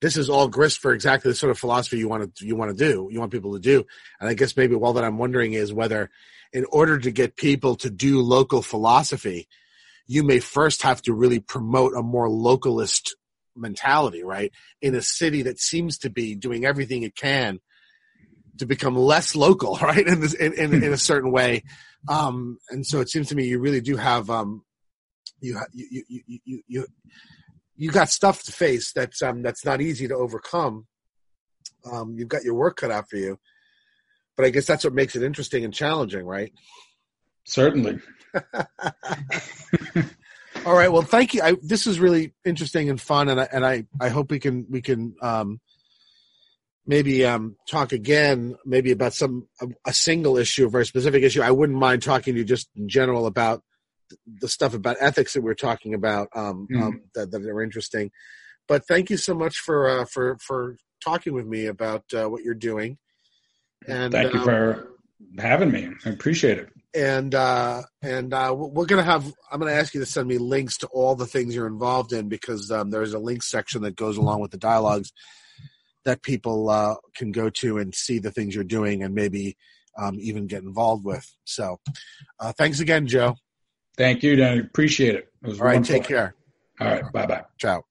this is all grist for exactly the sort of philosophy you want to you want to do you want people to do. And i guess maybe all that i'm wondering is whether in order to get people to do local philosophy you may first have to really promote a more localist mentality, right? In a city that seems to be doing everything it can to become less local, right? In this, in, in, in a certain way. Um, and so it seems to me you really do have, um, you, you, you, you, you, you got stuff to face that's, um, that's not easy to overcome. Um, you've got your work cut out for you, but I guess that's what makes it interesting and challenging, right? Certainly. All right. Well, thank you. I, this is really interesting and fun, and I, and I, I hope we can we can um, maybe um, talk again, maybe about some a, a, single issue, a very specific issue. I wouldn't mind talking to you just in general about the stuff about ethics that we're talking about um, mm-hmm. um, that, that are interesting. But thank you so much for uh, for for talking with me about uh, what you're doing. And thank you um, for having me. I appreciate it and uh, and uh, we're gonna have. I'm gonna ask you to send me links to all the things you're involved in because um, there's a link section that goes along with the dialogues that people uh, can go to and see the things you're doing and maybe um, even get involved with. So, uh, thanks again, Joe. Thank you, Dan. Appreciate it. it all right, take care. All right, bye bye. Ciao.